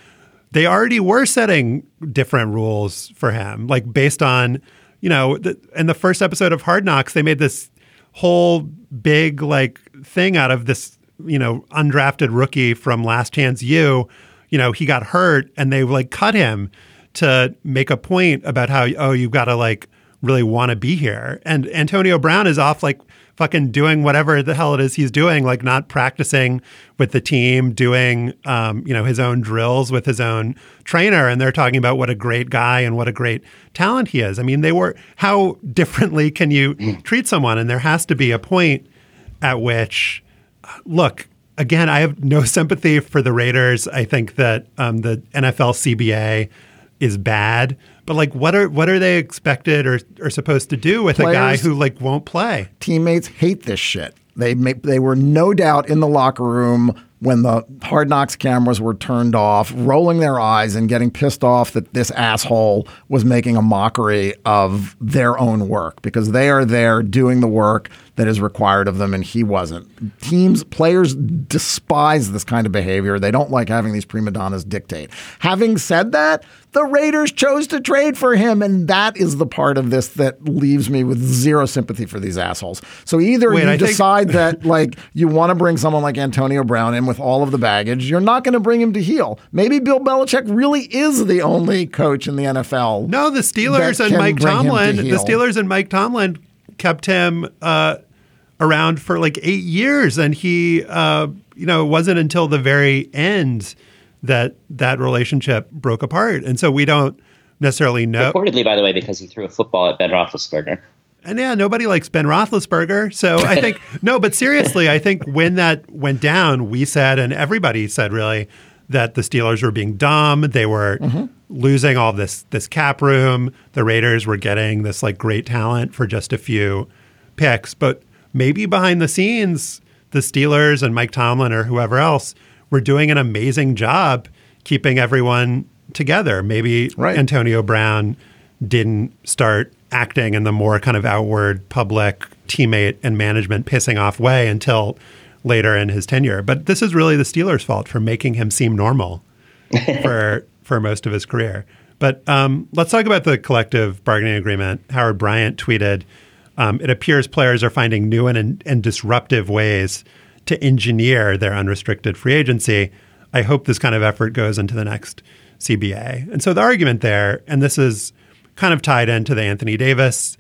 they already were setting different rules for him, like based on, you know, the, in the first episode of Hard Knocks, they made this whole big like thing out of this, you know, undrafted rookie from Last Chance U. You know, he got hurt and they like cut him to make a point about how, oh, you've got to like really want to be here. And Antonio Brown is off like fucking doing whatever the hell it is he's doing, like not practicing with the team, doing um, you know his own drills with his own trainer, and they're talking about what a great guy and what a great talent he is. I mean, they were how differently can you treat someone? And there has to be a point at which, look. Again, I have no sympathy for the Raiders. I think that um, the NFL CBA is bad. But like, what are what are they expected or, or supposed to do with Players, a guy who like won't play? Teammates hate this shit. They they were no doubt in the locker room when the hard knocks cameras were turned off, rolling their eyes and getting pissed off that this asshole was making a mockery of their own work because they are there doing the work that is required of them and he wasn't. Teams, players despise this kind of behavior. They don't like having these prima donnas dictate. Having said that, the Raiders chose to trade for him and that is the part of this that leaves me with zero sympathy for these assholes. So either Wait, you I think- decide that like you want to bring someone like Antonio Brown in with all of the baggage, you're not going to bring him to heel. Maybe Bill Belichick really is the only coach in the NFL. No, the Steelers and Mike him to Tomlin, the. Steelers and Mike Tomlin kept him uh, around for like eight years, and he, uh, you know, it wasn't until the very end that that relationship broke apart, and so we don't necessarily know. Reportedly, by the way, because he threw a football at Ben Roethlisberger. And yeah, nobody likes Ben Roethlisberger. So I think no, but seriously, I think when that went down, we said, and everybody said really, that the Steelers were being dumb. They were losing all this this cap room. The Raiders were getting this like great talent for just a few picks, but maybe behind the scenes, the Steelers and Mike Tomlin or whoever else were doing an amazing job keeping everyone together. Maybe Right. Antonio Brown didn't start acting in the more kind of outward public teammate and management pissing off way until later in his tenure. But this is really the Steelers' fault for making him seem normal for for most of his career. But um, let's talk about the collective bargaining agreement. Howard Bryant tweeted, um, "It appears players are finding new and, and disruptive ways to engineer their unrestricted free agency. I hope this kind of effort goes into the next CBA." And so the argument there, and this is kind of tied into the Anthony Davis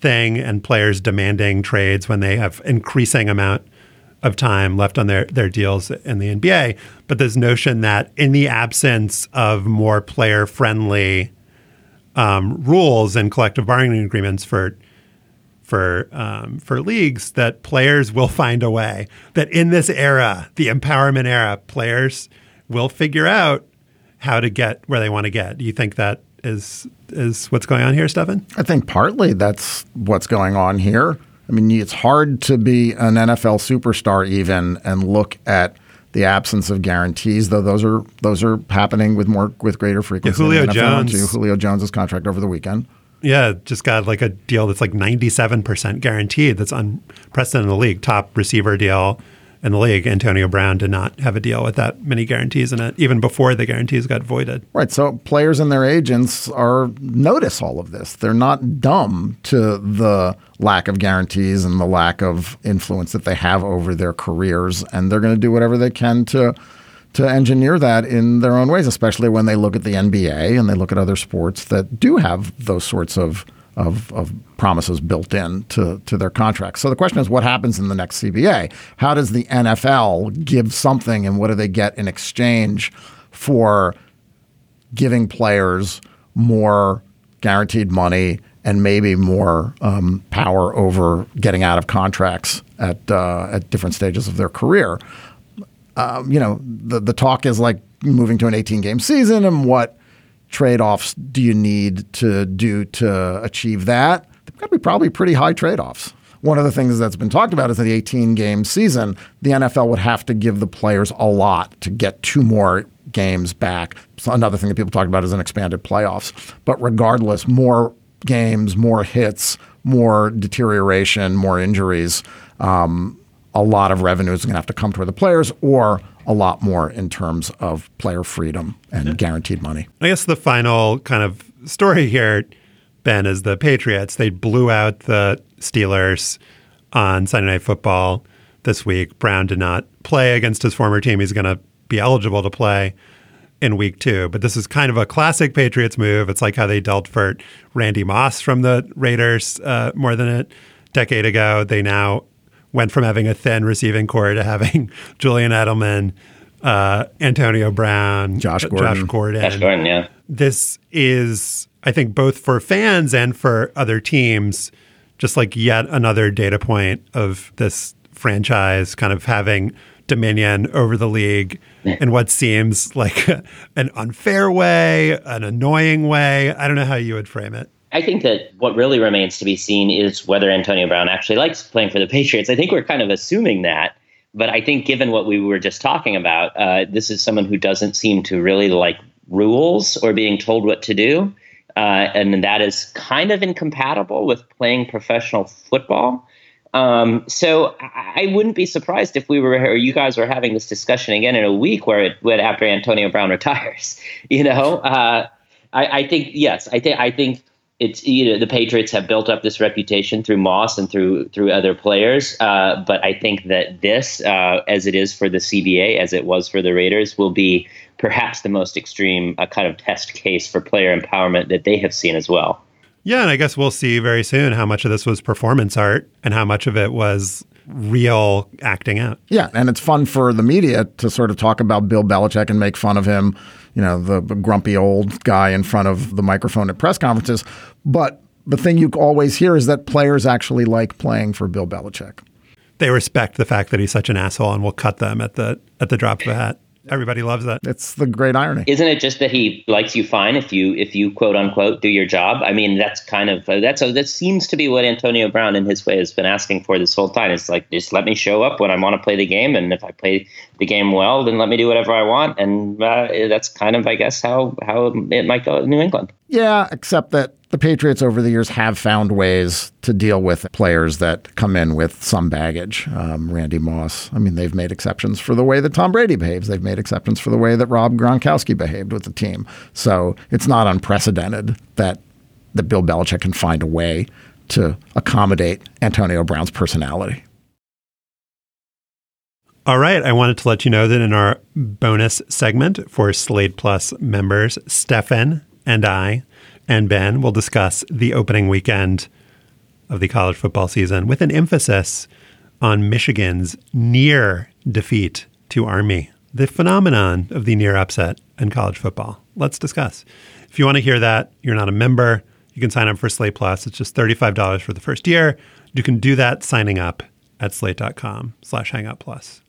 thing and players demanding trades when they have increasing amount of time left on their, their deals in the NBA. But this notion that in the absence of more player friendly um, rules and collective bargaining agreements for for um, for leagues, that players will find a way. That in this era, the empowerment era, players will figure out how to get where they want to get. Do you think that is is what's going on here, Stefan? I think partly that's what's going on here. I mean, it's hard to be an NFL superstar even and look at the absence of guarantees, though those are those are happening with more with greater frequency. the Julio Jones. too. Julio Jones's contract over the weekend. Yeah, just got like a deal that's like 97% guaranteed. That's unprecedented in the league. Top receiver deal in the league. Antonio Brown did not have a deal with that many guarantees in it, even before the guarantees got voided. Right. So players and their agents are notice all of this. They're not dumb to the lack of guarantees and the lack of influence that they have over their careers, and they're going to do whatever they can to to engineer that in their own ways, especially when they look at the NBA and they look at other sports that do have those sorts of of, of promises built in to, to their contracts. So the question is, what happens in the next CBA? How does the NFL give something, and what do they get in exchange for giving players more guaranteed money and maybe more um, power over getting out of contracts at uh, at different stages of their career. Um, you know, the the talk is like moving to an 18 game season and what trade offs do you need to do to achieve that? There've got to be probably pretty high trade offs. One of the things that's been talked about is that the 18 game season, the NFL would have to give the players a lot to get two more games back. So another thing that people talk about is an expanded playoffs. But regardless, more games, more hits, more deterioration, more injuries. Um, a lot of revenue is going to have to come toward the players, or a lot more in terms of player freedom and guaranteed money. I guess the final kind of story here, Ben, is the Patriots. They blew out the Steelers on Sunday Night Football this week. Brown did not play against his former team. He's going to be eligible to play in week two. But this is kind of a classic Patriots move. It's like how they dealt for Randy Moss from the Raiders uh, more than a decade ago. They now went from having a thin receiving corps to having Julian Edelman, uh, Antonio Brown, Josh Gordon. Josh Gordon. Josh Gordon, yeah. This is, I think, both for fans and for other teams, just like yet another data point of this franchise kind of having dominion over the league in what seems like an unfair way, an annoying way. I don't know how you would frame it. I think that what really remains to be seen is whether Antonio Brown actually likes playing for the Patriots. I think we're kind of assuming that. But I think, given what we were just talking about, uh, this is someone who doesn't seem to really like rules or being told what to do. Uh, and that is kind of incompatible with playing professional football. Um, so I, wouldn't be surprised if we were, or you guys were having this discussion again in a week where it, where after Antonio Brown retires. You know, uh, I, I think yes, I think I think it's you know the Patriots have built up this reputation through Moss and through through other players, uh, but I think that this, uh, as it is for the CBA, as it was for the Raiders, will be perhaps the most extreme uh, kind of test case for player empowerment that they have seen as well. Yeah, and I guess we'll see very soon how much of this was performance art and how much of it was real acting out. Yeah, and it's fun for the media to sort of talk about Bill Belichick and make fun of him, you know, the, grumpy old guy in front of the microphone at press conferences. But the thing you always hear is that players actually like playing for Bill Belichick. They respect the fact that he's such an asshole and will cut them at the at the drop of a hat. Everybody loves that. It's the great irony. Isn't it just that he likes you fine if you if you quote unquote do your job? I mean, that's kind of uh, that's a, that seems to be what Antonio Brown in his way has been asking for this whole time. It's like just let me show up when I want to play the game, and if I play the game well, then let me do whatever I want. And uh, that's kind of, I guess, how how it might go in New England. Yeah, except that the Patriots over the years have found ways to deal with players that come in with some baggage. Um, Randy Moss, I mean, they've made exceptions for the way that Tom Brady behaves. They've made exceptions for the way that Rob Gronkowski behaved with the team. So it's not unprecedented that that Bill Belichick can find a way to accommodate Antonio Brown's personality. All right. I wanted to let you know that in our bonus segment for Slate Plus members, Stefan and I and Ben will discuss the opening weekend of the college football season with an emphasis on Michigan's near defeat to Army, the phenomenon of the near upset in college football. Let's discuss. If you want to hear that, you're not a member, you can sign up for Slate Plus. It's just $35 for the first year. You can do that signing up at slate.com slash hangout plus.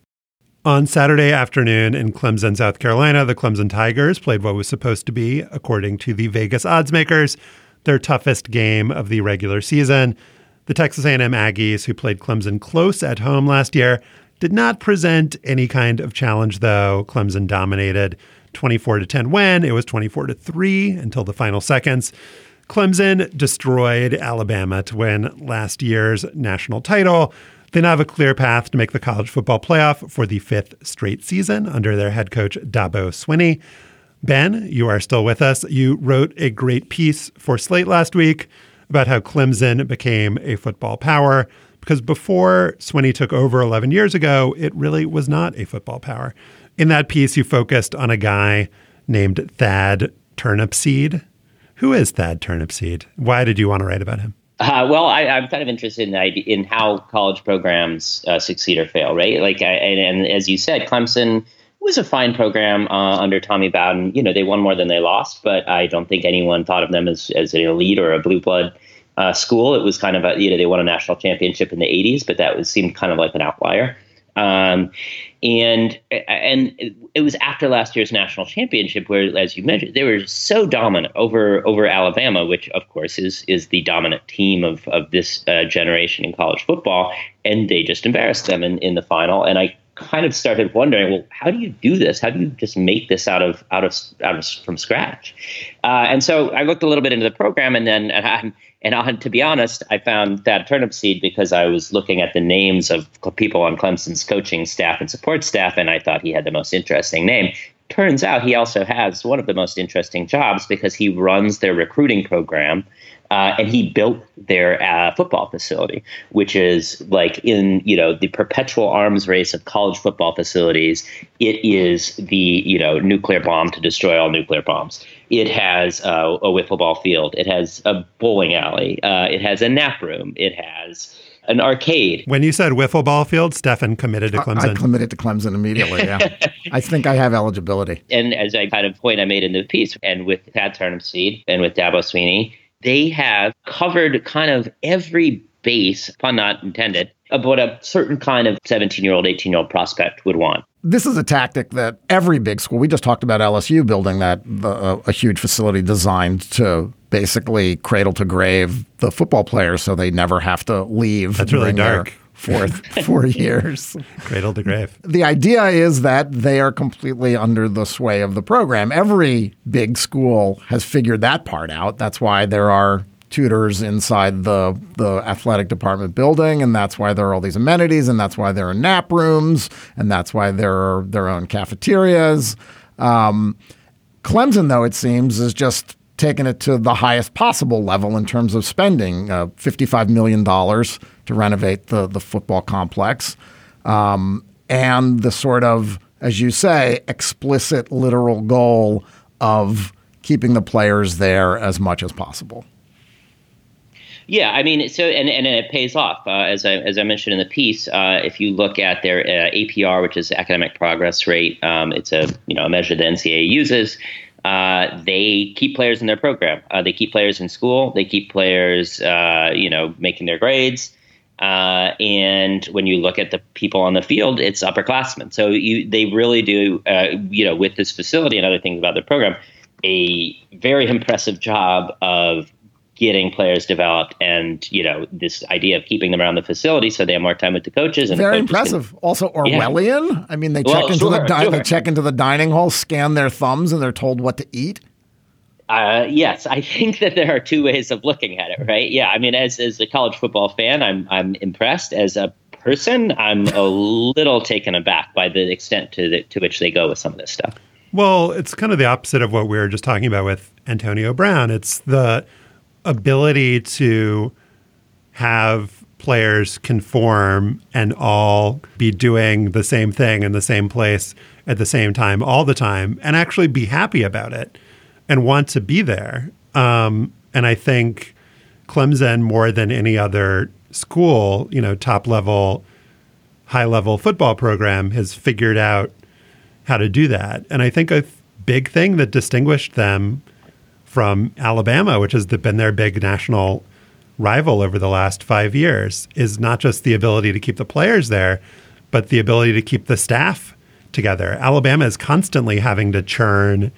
On Saturday afternoon in Clemson, South Carolina, the Clemson Tigers played what was supposed to be, according to the Vegas odds makers, their toughest game of the regular season. The Texas A&M Aggies, who played Clemson close at home last year, did not present any kind of challenge though. Clemson dominated 24 to 10 win. It was 24 to 3 until the final seconds. Clemson destroyed Alabama to win last year's national title. They now have a clear path to make the college football playoff for the fifth straight season under their head coach, Dabo Swinney. Ben, you are still with us. You wrote a great piece for Slate last week about how Clemson became a football power because before Swinney took over 11 years ago, it really was not a football power. In that piece, you focused on a guy named Thad Turnipseed. Who is Thad Turnipseed? Why did you want to write about him? Uh, well, I, am kind of interested in in how college programs uh, succeed or fail, right? Like, I, and, and, as you said, Clemson was a fine program uh, under Tommy Bowden. You know, they won more than they lost, but I don't think anyone thought of them as as an elite or a blue blood uh, school. It was kind of a you know they won a national championship in the '80s, but that was seemed kind of like an outlier. Um, and and it was after last year's national championship where, as you mentioned, they were so dominant over over Alabama, which of course is is the dominant team of of this uh, generation in college football, and they just embarrassed them in, in the final. And I kind of started wondering, well, how do you do this? How do you just make this out of out of out of from scratch? Uh, and so I looked a little bit into the program, and then and, I, and to be honest, I found that Turnipseed because I was looking at the names of people on Clemson's coaching staff and support staff, and I thought he had the most interesting name. Turns out he also has one of the most interesting jobs because he runs their recruiting program uh, and he built their uh, football facility, which is like in you know the perpetual arms race of college football facilities. It is the you know nuclear bomb to destroy all nuclear bombs. It has uh, a wiffle ball field. It has a bowling alley. Uh, it has a nap room. It has an arcade. When you said wiffle ball field, Stefan committed to Clemson. I, I committed to Clemson immediately. Yeah, I think I have eligibility. And as I kind of point I made in the piece, and with Thad Turnipseed and with Dabo Swinney they have covered kind of every base, pun not intended, of what a certain kind of 17 year old, 18 year old prospect would want. This is a tactic that every big school, we just talked about LSU building that, uh, a huge facility designed to basically cradle to grave the football players so they never have to leave. That's really dark. Fourth four years. Cradle to grave. The idea is that they are completely under the sway of the program. Every big school has figured that part out. That's why there are tutors inside the the athletic department building, and that's why there are all these amenities, and that's why there are nap rooms, and that's why there are their own cafeterias. Um, Clemson, though, it seems, is just taking it to the highest possible level in terms of spending uh, $55 million to renovate the, the football complex. Um, and the sort of, as you say, explicit literal goal of keeping the players there as much as possible. Yeah, I mean, so and, and it pays off uh, as I as I mentioned in the piece. Uh, if you look at their uh, APR, which is academic progress rate, um, it's a you know a measure the NCAA uses. Uh, they keep players in their program. Uh, they keep players in school. They keep players, uh, you know, making their grades. Uh, and when you look at the people on the field, it's upperclassmen. So you, they really do, uh, you know, with this facility and other things about the program, a very impressive job of getting players developed and you know this idea of keeping them around the facility so they have more time with the coaches and very coaches impressive can, also orwellian yeah. i mean they check well, into sure, the di- sure. they check into the dining hall scan their thumbs and they're told what to eat uh, yes, I think that there are two ways of looking at it, right? Yeah, I mean, as as a college football fan, I'm I'm impressed. As a person, I'm a little taken aback by the extent to the, to which they go with some of this stuff. Well, it's kind of the opposite of what we were just talking about with Antonio Brown. It's the ability to have players conform and all be doing the same thing in the same place at the same time all the time and actually be happy about it and want to be there. Um, and I think Clemson, more than any other school, you know, top level, high level football program, has figured out how to do that. And I think a big thing that distinguished them from Alabama, which has been their big national rival over the last five years, is not just the ability to keep the players there, but the ability to keep the staff together. Alabama is constantly having to churn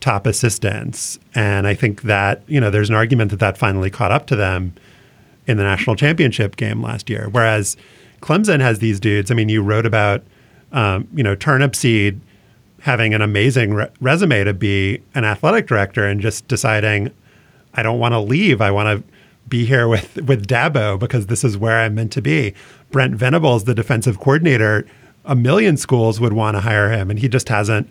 top assistants. And I think that, you know, there's an argument that that finally caught up to them in the national championship game last year. Whereas Clemson has these dudes. I mean, you wrote about, um, you know, Turnipseed having an amazing re- resume to be an athletic director and just deciding, I don't want to leave. I want to be here with, with Dabo because this is where I'm meant to be. Brent Venables, the defensive coordinator, a million schools would want to hire him, and he just hasn't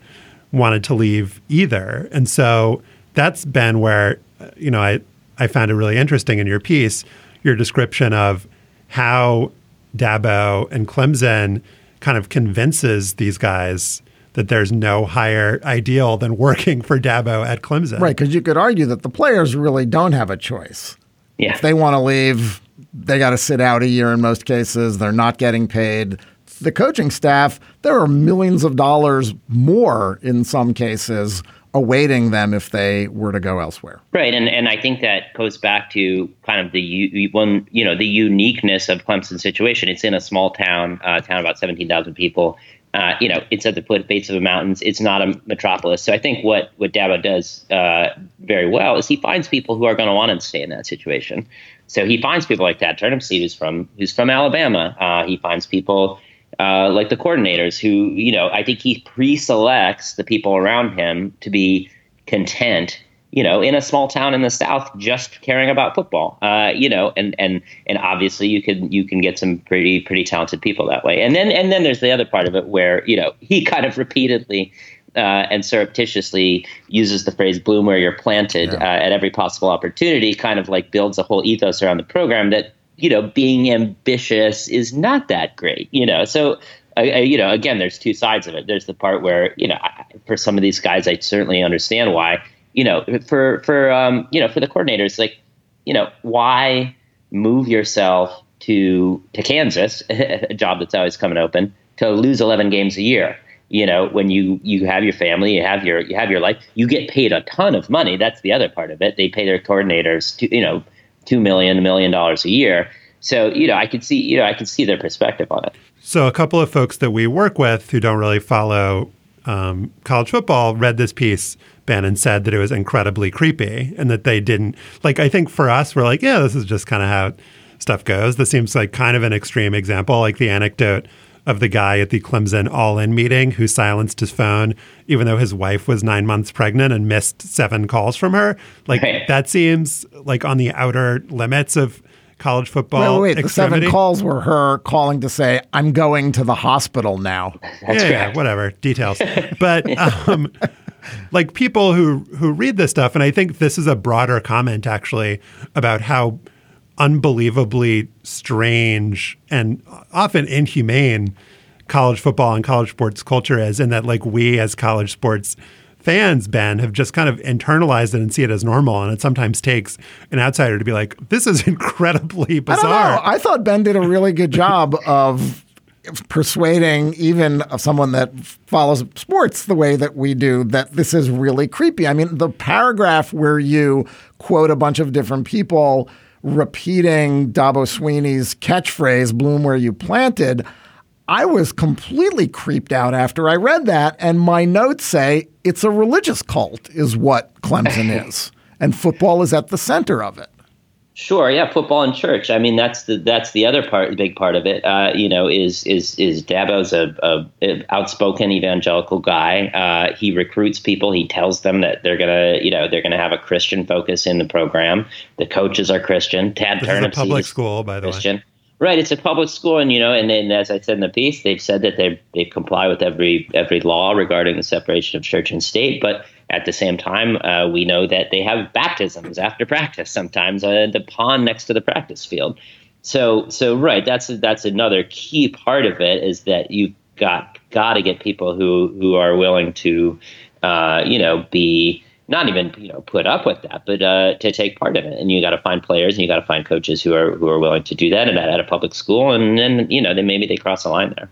wanted to leave either. And so that's been where, uh, you know, I, I found it really interesting in your piece, your description of how Dabo and Clemson kind of convinces these guys that there's no higher ideal than working for Dabo at Clemson. Right, because you could argue that the players really don't have a choice. Yeah. If they want to leave, they got to sit out a year in most cases. They're not getting paid. The coaching staff, there are millions of dollars more in some cases awaiting them if they were to go elsewhere. Right, and and I think that goes back to kind of the one you know the uniqueness of Clemson's situation. It's in a small town, uh, town about seventeen thousand people. Uh, you know, it's at the base of the mountains. It's not a metropolis. So I think what what Dabo does uh, very well is he finds people who are going to want to stay in that situation. So he finds people like that. Turnipseed, who's from who's from Alabama. Uh, he finds people uh, like the coordinators who, you know, I think he pre-selects the people around him to be content, you know, in a small town in the South, just caring about football, uh, you know, and and and obviously you can you can get some pretty pretty talented people that way, and then and then there's the other part of it where you know he kind of repeatedly. Uh, and surreptitiously uses the phrase "bloom where you're planted" Yeah. uh, at every possible opportunity. Kind of like builds a whole ethos around the program that you know, being ambitious is not that great, you know. So, I, I, you know, again, there's two sides of it. There's the part where, you know, I, for some of these guys, I certainly understand why, you know, for for um, you know, for the coordinators, like, you know, why move yourself to to Kansas, a job that's always coming open, to lose 11 games a year. You know, when you you have your family, you have your you have your life, you get paid a ton of money. That's the other part of it. They pay their coordinators to, you know, two million, a million dollars a year. So, you know, I could see, you know, I could see their perspective on it. So a couple of folks that we work with who don't really follow um, college football read this piece, and said that it was incredibly creepy and that they didn't like. I think for us, we're like, yeah, this is just kind of how stuff goes. This seems like kind of an extreme example, like the anecdote of the guy at the Clemson All In meeting who silenced his phone, even though his wife was nine months pregnant and missed seven calls from her. Like Right. that seems like on the outer limits of college football. wait, wait. The seven calls were her calling to say, I'm going to the hospital now. That's yeah, yeah, correct. whatever details. but um, like people who who read this stuff, and I think this is a broader comment actually about how unbelievably strange and often inhumane college football and college sports culture is, and that like we as college sports fans, Ben, have just kind of internalized it and see it as normal. And it sometimes takes an outsider to be like, "This is incredibly I don't bizarre." know. I thought Ben did a really good job of persuading even someone that follows sports the way that we do that this is really creepy. I mean, the paragraph where you quote a bunch of different people repeating Dabo Swinney's catchphrase, bloom where you planted, I was completely creeped out after I read that. And my notes say it's a religious cult, is what Clemson is. And football is at the center of it. Sure, yeah, football and church. I mean, that's the that's the other part, the big part of it. Uh, you know, is is is Dabo's a, a, outspoken evangelical guy. Uh, he recruits people. He tells them that they're gonna, you know, they're gonna have a Christian focus in the program. The coaches are Christian. Tad This public school, by the way. Right, it's a public school, and you know, and then as I said in the piece, they've said that they they comply with every every law regarding the separation of church and state. But at the same time, uh, we know that they have baptisms after practice sometimes uh, the pond next to the practice field. So, so right, that's that's another key part of it is that you've got got to get people who who are willing to, uh, you know, be not even you know put up with that, but uh, to take part in it. And you got to find players and you got to find coaches who are who are willing to do that and at a public school. And then you know then maybe they cross the line there.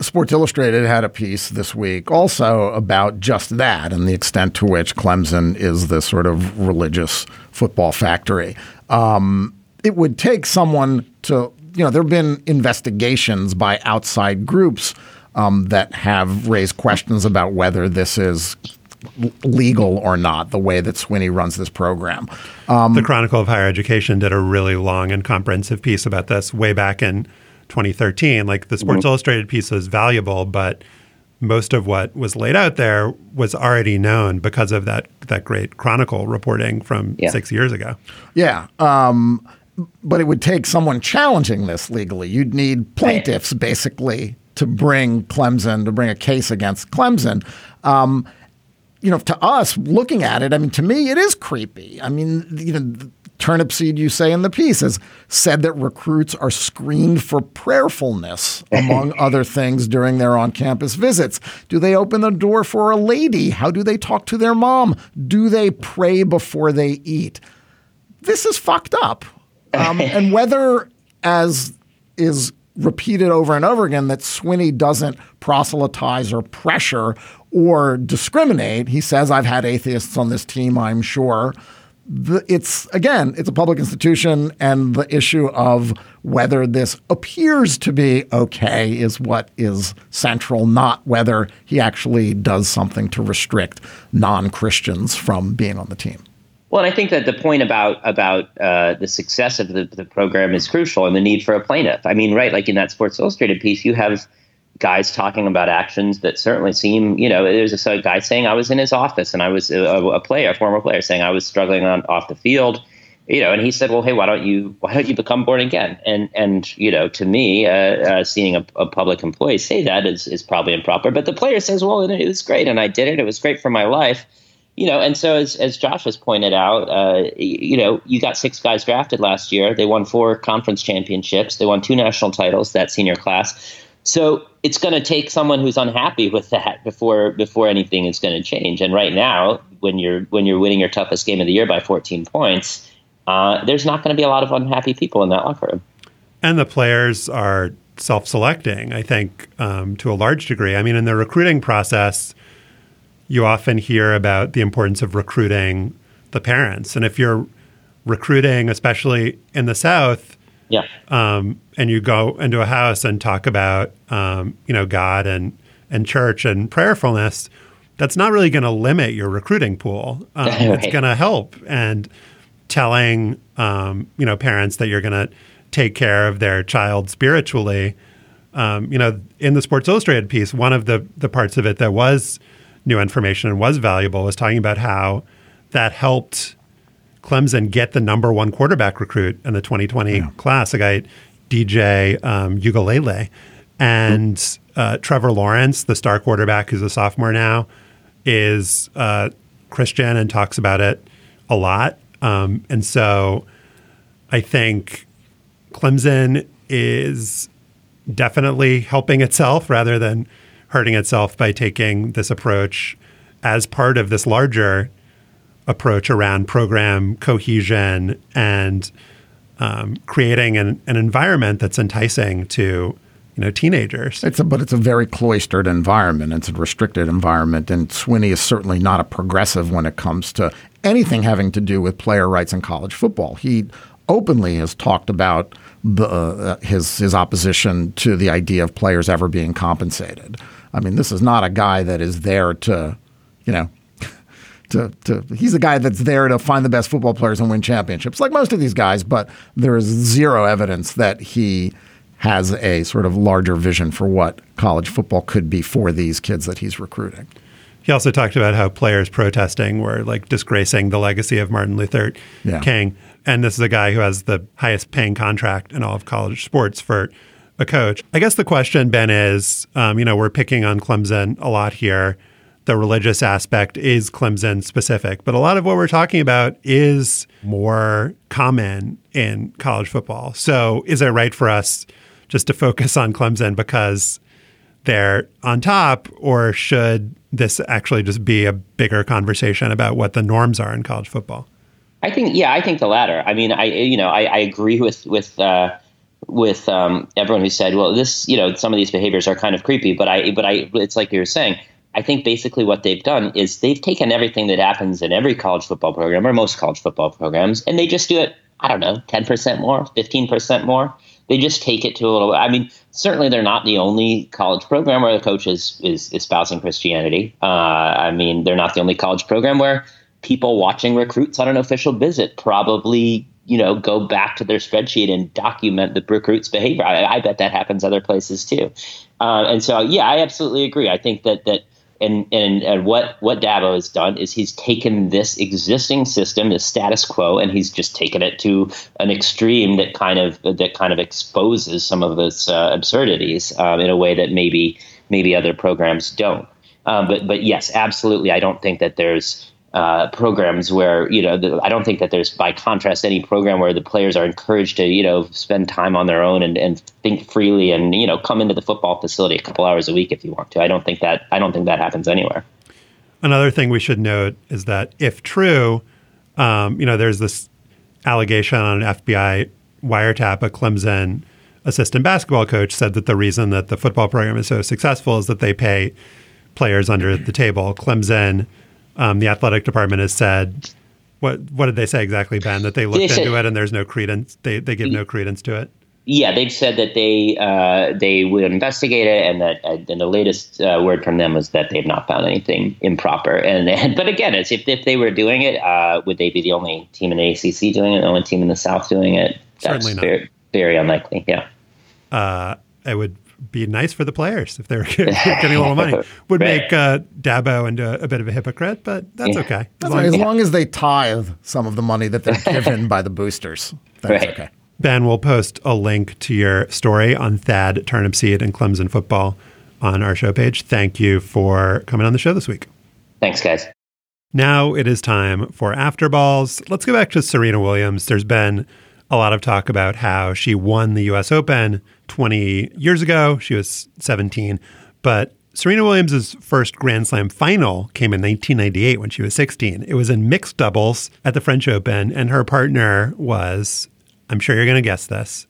Sports Illustrated had a piece this week also about just that and the extent to which Clemson is this sort of religious football factory. Um, it would take someone to, you know, there have been investigations by outside groups um, that have raised questions about whether this is legal or not, the way that Swinney runs this program. Um, the Chronicle of Higher Education did a really long and comprehensive piece about this way back in 2013. Like the Sports Illustrated piece was valuable, but most of what was laid out there was already known because of that that great Chronicle reporting from Yeah. six years ago. Yeah. Um, but it would take someone challenging this legally. You'd need plaintiffs basically to bring Clemson, to bring a case against Clemson. Um, you know, to us looking at it, I mean, to me, it is creepy. I mean, you know, Turnipseed you say in the piece has said that recruits are screened for prayerfulness, among other things, during their on campus visits. Do they open the door for a lady? How do they talk to their mom? Do they pray before they eat? This is fucked up. Um, and whether, as is repeated over and over again, that Swinney doesn't proselytize or pressure or discriminate, he says, I've had atheists on this team, I'm sure. The, it's again, it's a public institution, and the issue of whether this appears to be okay is what is central, not whether he actually does something to restrict non Christians from being on the team. Well, and I think that the point about about uh, the success of the, the program is crucial, and the need for a plaintiff. I mean, right? Like in that Sports Illustrated piece, you have guys talking about actions that certainly seem, you know, there's a guy saying I was in his office and I was a, a player, a former player, saying I was struggling on off the field, you know, and he said, well, hey, why don't you why don't you become born again? And and you know, to me, uh, uh, seeing a, a, public employee say that is is probably improper. But the player says, well, it was great, and I did it. It was great for my life. You know, and so as, as Josh has pointed out, uh, you know, you got six guys drafted last year. They won four conference championships. They won two national titles that senior class so it's going to take someone who's unhappy with that before before anything is going to change. And right now, when you're when you're winning your toughest game of the year by 14 points, uh, there's not going to be a lot of unhappy people in that locker room. And the players are self-selecting, I think, um, to a large degree. I mean, in the recruiting process, you often hear about the importance of recruiting the parents, and if you're recruiting, especially in the South, yeah. Um, and you go into a house and talk about, um, you know, God and and church and prayerfulness. That's not really going to limit your recruiting pool. Um, right. It's going to help. And telling, um, you know, parents that you're going to take care of their child spiritually. Um, you know, in the Sports Illustrated piece, one of the the parts of it that was new information and was valuable was talking about how that helped Clemson get the number one quarterback recruit in the 2020 yeah. class, a guy, DJ um, Uiagalelei. And uh, Trevor Lawrence, the star quarterback who's a sophomore now, is uh, Christian and talks about it a lot. Um, and so I think Clemson is definitely helping itself rather than hurting itself by taking this approach as part of this larger approach around program cohesion and um, creating an, an environment that's enticing to you know teenagers. It's a, but it's a very cloistered environment. It's a restricted environment, and Swinney is certainly not a progressive when it comes to anything having to do with player rights in college football. He openly has talked about the, uh, his his opposition to the idea of players ever being compensated. I mean, this is not a guy that is there to, you know, to, to he's the guy that's there to find the best football players and win championships, like most of these guys. But there is zero evidence that he has a sort of larger vision for what college football could be for these kids that he's recruiting. He also talked about how players protesting were like disgracing the legacy of Martin Luther yeah. King. And this is a guy who has the highest paying contract in all of college sports for a coach. I guess the question, Ben, is um, you know, we're picking on Clemson a lot here the religious aspect is Clemson specific, but a lot of what we're talking about is more common in college football. So, is it right for us just to focus on Clemson because they're on top, or should this actually just be a bigger conversation about what the norms are in college football? I think, yeah, I think the latter. I mean, I you know, I, I agree with with. Uh, with um, everyone who said, "Well, this, you know, some of these behaviors are kind of creepy," but I, but I, it's like you were saying I think basically what they've done is they've taken everything that happens in every college football program or most college football programs and they just do it, I don't know, 10% more, 15% more. They just take it to a little, I mean, certainly they're not the only college program where the coach is, is espousing Christianity. Uh, I mean, they're not the only college program where people watching recruits on an official visit probably you know go back to their spreadsheet and document the recruits behavior i, I bet that happens other places too uh, and so yeah i absolutely agree i think that that and, and and what what Dabo has done is he's taken this existing system, the status quo, and he's just taken it to an extreme that kind of that kind of exposes some of its uh, absurdities um, in a way that maybe maybe other programs don't. Um, but but yes, absolutely, I don't think that there's uh, programs where you know the, I don't think that there's by contrast any program where the players are encouraged to you know spend time on their own and, and think freely and you know come into the football facility a couple hours a week if you want to. I don't think that I don't think that happens anywhere. Another thing we should note is that if true, um, you know, there's this allegation on an FBI wiretap. A Clemson assistant basketball coach said that the reason that the football program is so successful is that they pay players under the table. Clemson um, the athletic department has said what what did they say exactly, Ben? That they looked they into it and there's no credence. They they give no credence to it. Yeah, they've said that they uh, they will investigate it, and that uh, and the latest uh, word from them was that they've not found anything improper. And, and but again, it's if if they were doing it, uh, would they be the only team in the ACC doing it, the only team in the South doing it? That's Certainly not. very very unlikely. Yeah. Uh, it would be nice for the players if they were getting a little money. Would make uh, Dabo into a bit of a hypocrite, but that's Yeah. okay. As As long long, as- as they tithe some of the money that they're given by the boosters, that's Right. okay. Ben we'll post a link to your story on Thad Turnipseed and Clemson football on our show page. Thank you for coming on the show this week. Thanks, guys. Now it is time for after balls. Let's go back to Serena Williams. There's been a lot of talk about how she won the US Open 20 years ago. She was 17, but Serena Williams' first Grand Slam final came in 1998 when she was 16. It was in mixed doubles at the French Open, and her partner was, I'm sure you're going to guess this,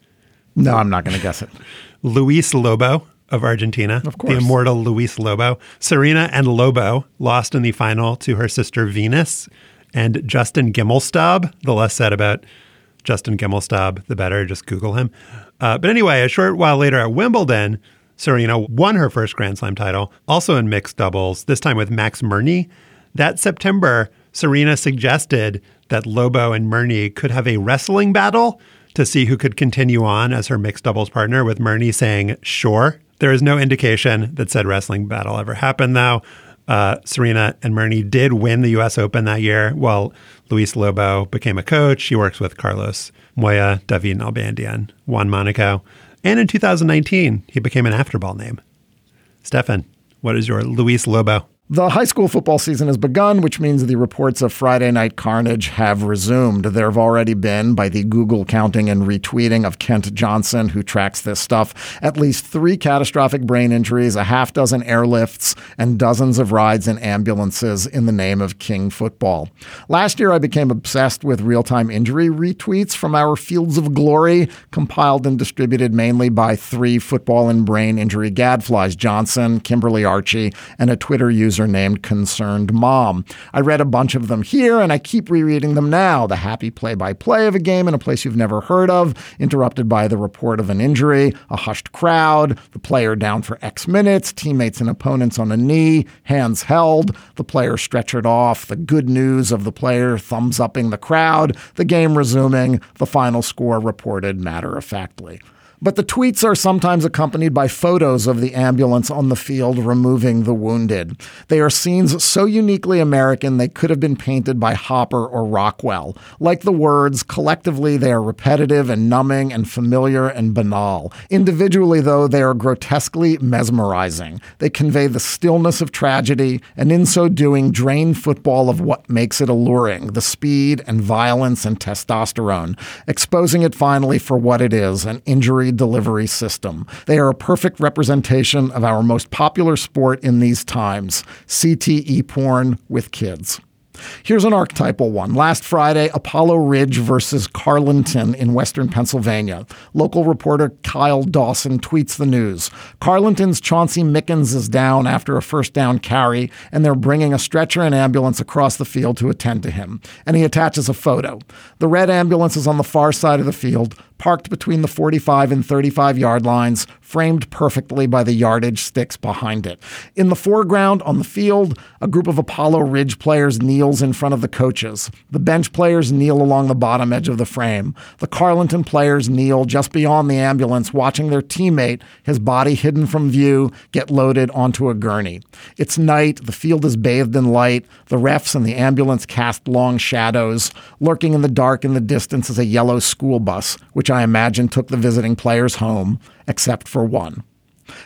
No, I'm not going to guess it. Luis Lobo of Argentina. Of course. The immortal Luis Lobo. Serena and Lobo lost in the final to her sister Venus and Justin Gimelstob. The less said about Justin Gimelstob, the better. Just Google him. Uh, but anyway, a short while later at Wimbledon, Serena won her first Grand Slam title, also in mixed doubles, this time with Max Mirnyi. That September, Serena suggested that Lobo and Mirnyi could have a wrestling battle to see who could continue on as her mixed doubles partner, with Mirnyi saying, sure. There is no indication that said wrestling battle ever happened, though. Uh, Serena and Mirnyi did win the U.S. Open that year, while Luis Lobo became a coach. He works with Carlos Moya, David Nalbandian, Juan Monaco. And in 2019, he became an afterball name. Stefan, what is your Luis Lobo? The high school football season has begun, which means the reports of Friday night carnage have resumed. There have already been, by the Google counting and retweeting of Kent Johnson, who tracks this stuff, at least three catastrophic brain injuries, a half dozen airlifts, and dozens of rides in ambulances in the name of King football. Last year, I became obsessed with real time injury retweets from our Fields of Glory, compiled and distributed mainly by three football and brain injury gadflies Johnson, Kimberly Archie, and a Twitter user named Concerned Mom. I read a bunch of them here, and I keep rereading them now. The happy play by play of a game in a place you've never heard of, interrupted by the report of an injury, a hushed crowd, the player down for X minutes, teammates and opponents on a knee, hands held, the player stretchered off, the good news of the player thumbs upping the crowd, the game resuming, the final score reported matter of factly. But the tweets are sometimes accompanied by photos of the ambulance on the field removing the wounded. They are scenes so uniquely American they could have been painted by Hopper or Rockwell. Like the words, collectively they are repetitive and numbing and familiar and banal. Individually, though, they are grotesquely mesmerizing. They convey the stillness of tragedy and in so doing drain football of what makes it alluring the speed and violence and testosterone, exposing it finally for what it is an injury delivery system. They are a perfect representation of our most popular sport in these times CTE porn with kids. Here's an archetypal one. Last Friday, Apollo Ridge versus Carlynton in western Pennsylvania. Local reporter Kyle Dawson tweets the news. Carlynton's Chauncey Mickens is down after a first down carry, and they're bringing a stretcher and ambulance across the field to attend to him. And he attaches a photo. The red ambulance is on the far side of the field, parked between the 45 and 35 yard lines, framed perfectly by the yardage sticks behind it. In the foreground on the field, a group of Apollo Ridge players kneels in front of the coaches. The bench players kneel along the bottom edge of the frame. The Carlynton players kneel just beyond the ambulance, watching their teammate, his body hidden from view, get loaded onto a gurney. It's night, the field is bathed in light, the refs and the ambulance cast long shadows. Lurking in the dark in the distance is a yellow school bus, which I imagine took the visiting players home, except for one.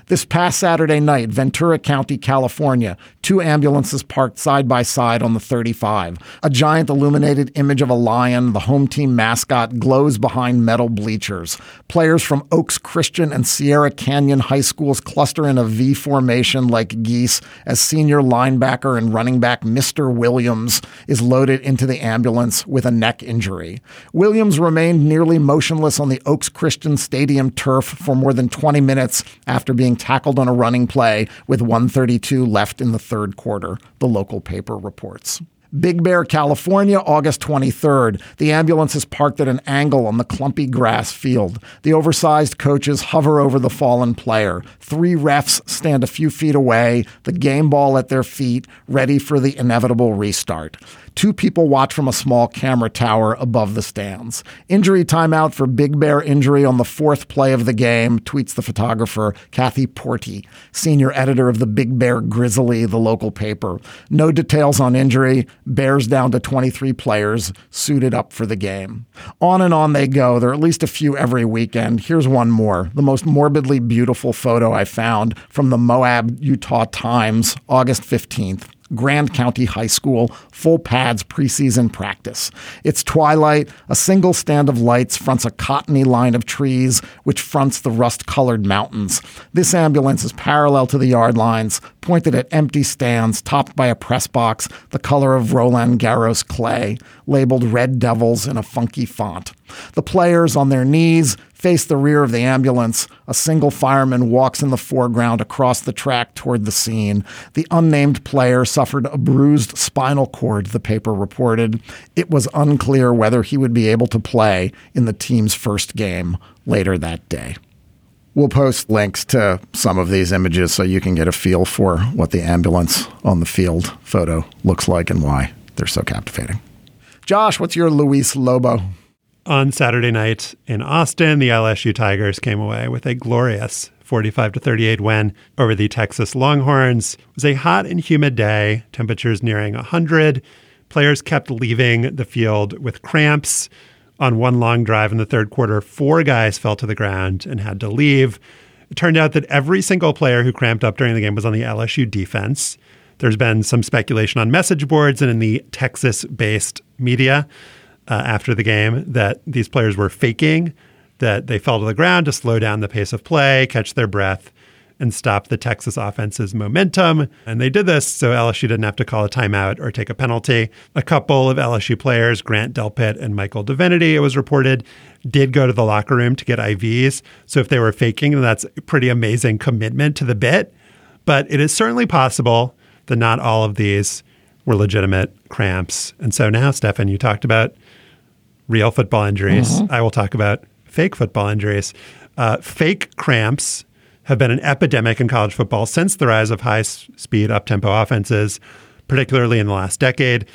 This past Saturday night, Ventura County, California, two ambulances parked side by side on the 35. A giant illuminated image of a lion, the home team mascot, glows behind metal bleachers. Players from Oaks Christian and Sierra Canyon high schools cluster in a V formation like geese as senior linebacker and running back Mr. Williams is loaded into the ambulance with a neck injury. Williams remained nearly motionless on the Oaks Christian Stadium turf for more than 20 minutes after being tackled on a running play with 132 left in the third quarter, the local paper reports. Big Bear, California, August 23rd. The ambulance is parked at an angle on the clumpy grass field. The oversized coaches hover over the fallen player. Three refs stand a few feet away, the game ball at their feet, ready for the inevitable restart. Two people watch from a small camera tower above the stands. Injury timeout for Big Bear injury on the fourth play of the game, tweets the photographer Kathy Porty, senior editor of the Big Bear Grizzly, the local paper. No details on injury. Bears down to 23 players suited up for the game. On and on they go. There are at least a few every weekend. Here's one more. The most morbidly beautiful photo I found from the Moab, Utah Times, August 15th. Grand County High School full pads preseason practice. It's twilight. A single stand of lights fronts a cottony line of trees, which fronts the rust colored mountains. This ambulance is parallel to the yard lines, pointed at empty stands topped by a press box the color of Roland Garros clay, labeled Red Devils in a funky font. The players on their knees face the rear of the ambulance. A single fireman walks in the foreground across the track toward the scene. The unnamed player suffered a bruised spinal cord, the paper reported. It was unclear whether he would be able to play in the team's first game later that day. We'll post links to some of these images so you can get a feel for what the ambulance on the field photo looks like and why they're so captivating. Josh, what's your Luis Lobo? On Saturday night in Austin, the LSU Tigers came away with a glorious 45 to 38 win over the Texas Longhorns. It was a hot and humid day, temperatures nearing 100. Players kept leaving the field with cramps. On one long drive in the third quarter, four guys fell to the ground and had to leave. It turned out that every single player who cramped up during the game was on the LSU defense. There's been some speculation on message boards and in the Texas based media uh, after the game that these players were faking, that they fell to the ground to slow down the pace of play, catch their breath, and stop the Texas offense's momentum. And they did this so LSU didn't have to call a timeout or take a penalty. A couple of LSU players, Grant Delpit and Michael Divinity, it was reported, did go to the locker room to get IVs. So if they were faking, then that's a pretty amazing commitment to the bit. But it is certainly possible that not all of these were legitimate cramps. And so now, Stefan, you talked about real football injuries. Mm-hmm. I will talk about fake football injuries. Uh, fake cramps have been an epidemic in college football since the rise of high speed, up tempo offenses, particularly in the last decade.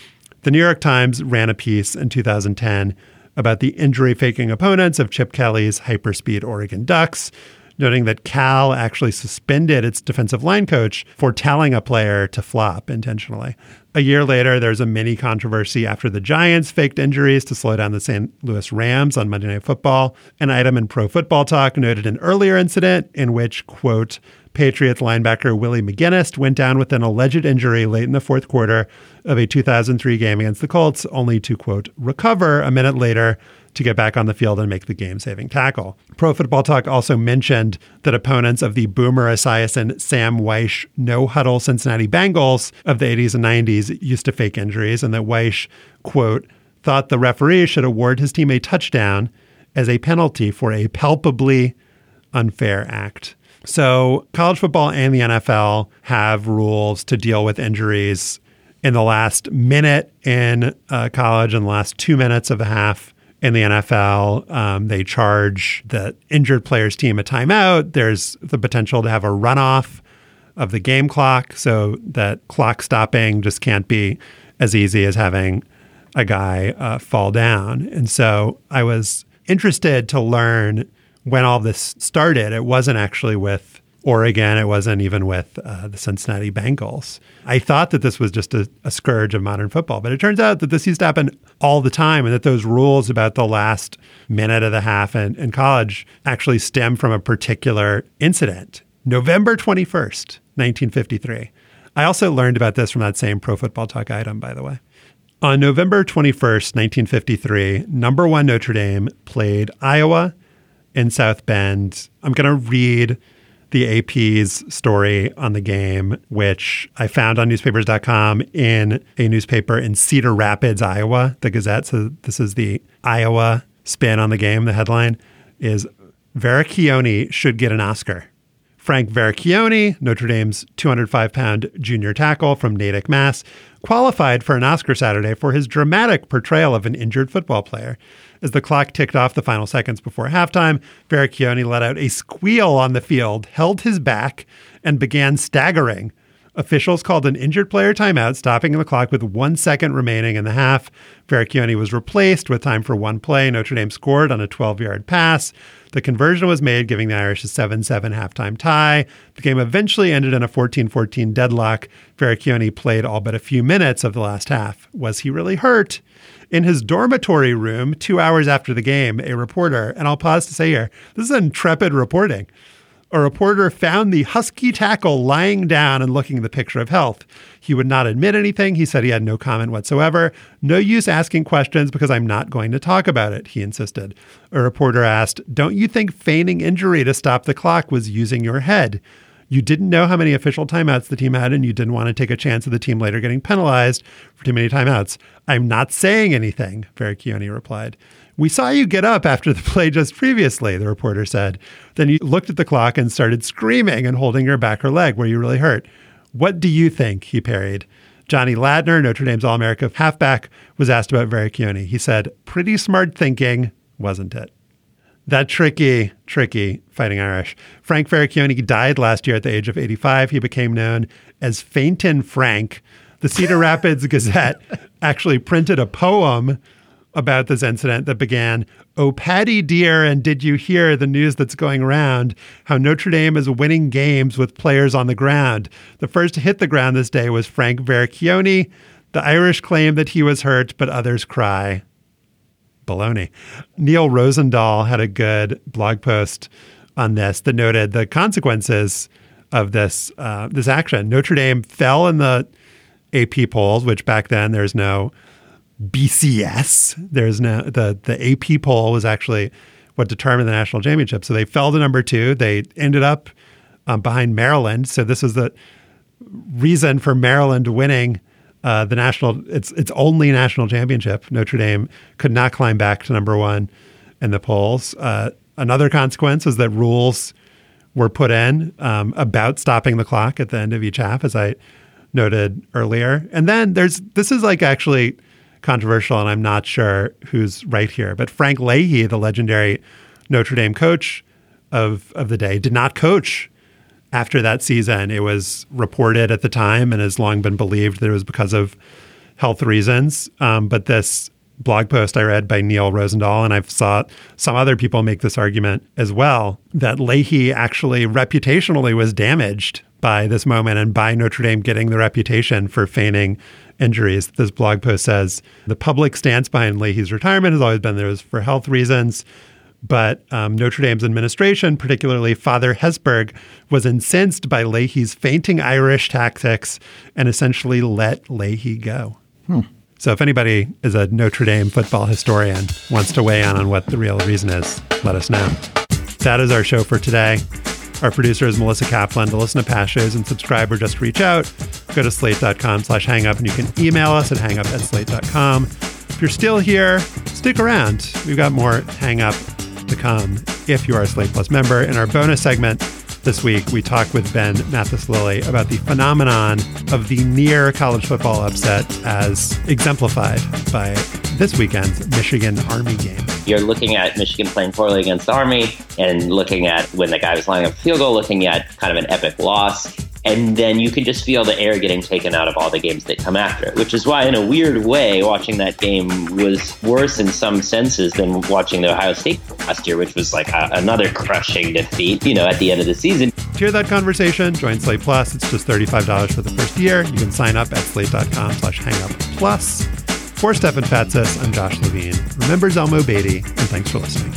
The New York Times ran a piece in 2010 about the injury faking opponents of Chip Kelly's hyperspeed Oregon Ducks, noting that Cal actually suspended its defensive line coach for telling a player to flop intentionally. A year later, there's a mini controversy after the Giants faked injuries to slow down the St. Louis Rams on Monday Night Football. An item in Pro Football Talk noted an earlier incident in which, quote, Patriots linebacker Willie McGinest went down with an alleged injury late in the fourth quarter of a 2003 game against the Colts, only to, quote, recover a minute later to get back on the field and make the game saving tackle. Pro Football Talk also mentioned that opponents of the Boomer Esiason Sam Wyche no huddle Cincinnati Bengals of the 80s and 90s used to fake injuries, and that Wyche, quote, thought the referee should award his team a touchdown as a penalty for a palpably unfair act. So, college football and the NFL have rules to deal with injuries in the last minute in uh, college and the last two minutes of a half in the NFL. Um, they charge the injured player's team a timeout. There's the potential to have a runoff of the game clock so that clock stopping just can't be as easy as having a guy uh, fall down. And so I was interested to learn when all this started. It wasn't actually with Oregon. It wasn't even with uh, the Cincinnati Bengals. I thought that this was just a, a, scourge of modern football, but it turns out that this used to happen all the time and that those rules about the last minute of the half in, in college actually stem from a particular incident. November 21st, 1953. I also learned about this from that same Pro Football Talk item, by the way. On November 21st, 1953, number one Notre Dame played Iowa in South Bend. I'm going to read the AP's story on the game, which I found on newspapers.com in a newspaper in Cedar Rapids, Iowa, the Gazette. So this is the Iowa spin on the game. The headline is Varrichione should get an Oscar Frank Varrichione, Notre Dame's 205 pound junior tackle from Natick, Mass., qualified for an Oscar Saturday for his dramatic portrayal of an injured football player. As the clock ticked off the final seconds before halftime, Varrichione let out a squeal on the field, held his back, and began staggering. Officials called an injured player timeout, stopping the clock with one second remaining in the half. Varrichione was replaced with time for one play. Notre Dame scored on a 12 yard pass. The conversion was made, giving the Irish a 7 7 halftime tie. The game eventually ended in a 14 14 deadlock. Varrichione played all but a few minutes of the last half. Was he really hurt? In his dormitory room, two hours after the game, a reporter, and I'll pause to say here, this is intrepid reporting a reporter found the husky tackle lying down and looking the picture of health. He would not admit anything. He said he had no comment whatsoever. No use asking questions because I'm not going to talk about it, he insisted. A reporter asked, Don't you think feigning injury to stop the clock was using your head? You didn't know how many official timeouts the team had, and you didn't want to take a chance of the team later getting penalized for too many timeouts. I'm not saying anything, Varrichione replied. We saw you get up after the play just previously, the reporter said. Then you looked at the clock and started screaming and holding your back or leg where you really hurt. What do you think? He parried. Johnny Lattner, Notre Dame's All America halfback, was asked about Varrichione. He said, Pretty smart thinking, wasn't it? That tricky, tricky fighting Irish. Frank Varrichione died last year at the age of 85. He became known as Faintin' Frank. The Cedar Rapids Gazette actually printed a poem about this incident that began, Oh, Patty dear, and did you hear the news that's going around? How Notre Dame is winning games with players on the ground. The first to hit the ground this day was Frank Varrichione. The Irish claim that he was hurt, but others cry. Baloney. Neil Rosendahl had a good blog post on this that noted the consequences of this uh, this action. Notre Dame fell in the AP polls, which back then there's no BCS. There's no the the AP poll was actually what determined the national championship. So they fell to number two. They ended up um, behind Maryland. So this was the reason for Maryland winning uh, the national. It's it's only national championship. Notre Dame could not climb back to number one in the polls. Uh, another consequence is that rules were put in um, about stopping the clock at the end of each half, as I noted earlier. And then there's this is like actually controversial, and I'm not sure who's right here. But Frank Leahy, the legendary Notre Dame coach of of the day, did not coach after that season. It was reported at the time and has long been believed that it was because of health reasons. Um, but this blog post I read by Neil Rosendahl, and I've saw some other people make this argument as well, that Leahy actually reputationally was damaged by this moment and by Notre Dame getting the reputation for feigning injuries. This blog post says the public stance behind Leahy's retirement has always been there was for health reasons. But um, Notre Dame's administration, particularly Father Hesburgh, was incensed by Leahy's fainting Irish tactics and essentially let Leahy go. Hmm. So if anybody is a Notre Dame football historian, wants to weigh in on what the real reason is, let us know. That is our show for today. Our producer is Melissa Kaplan. To listen to past shows and subscribe or just reach out, go to slate.com slash hangup and you can email us at hangup at slate.com. If you're still here, stick around. We've got more hang up to come if you are a Slate Plus member. In our bonus segment this week, we talk with Ben Mathis Lilley about the phenomenon of the near college football upset as exemplified by this weekend's Michigan Army game. You're looking at Michigan playing poorly against Army and looking at when the guy was lining up field goal, looking at kind of an epic loss. And then you can just feel the air getting taken out of all the games that come after it, which is why, in a weird way, watching that game was worse in some senses than watching the Ohio State last year, which was like a, another crushing defeat, you know, at the end of the season. To hear that conversation, join Slate Plus. It's just $35 for the first year. You can sign up at slate.com slash hangup plus. For Stefan Fatsis, I'm Josh Levin. Remember Zelmo Beatty, and thanks for listening.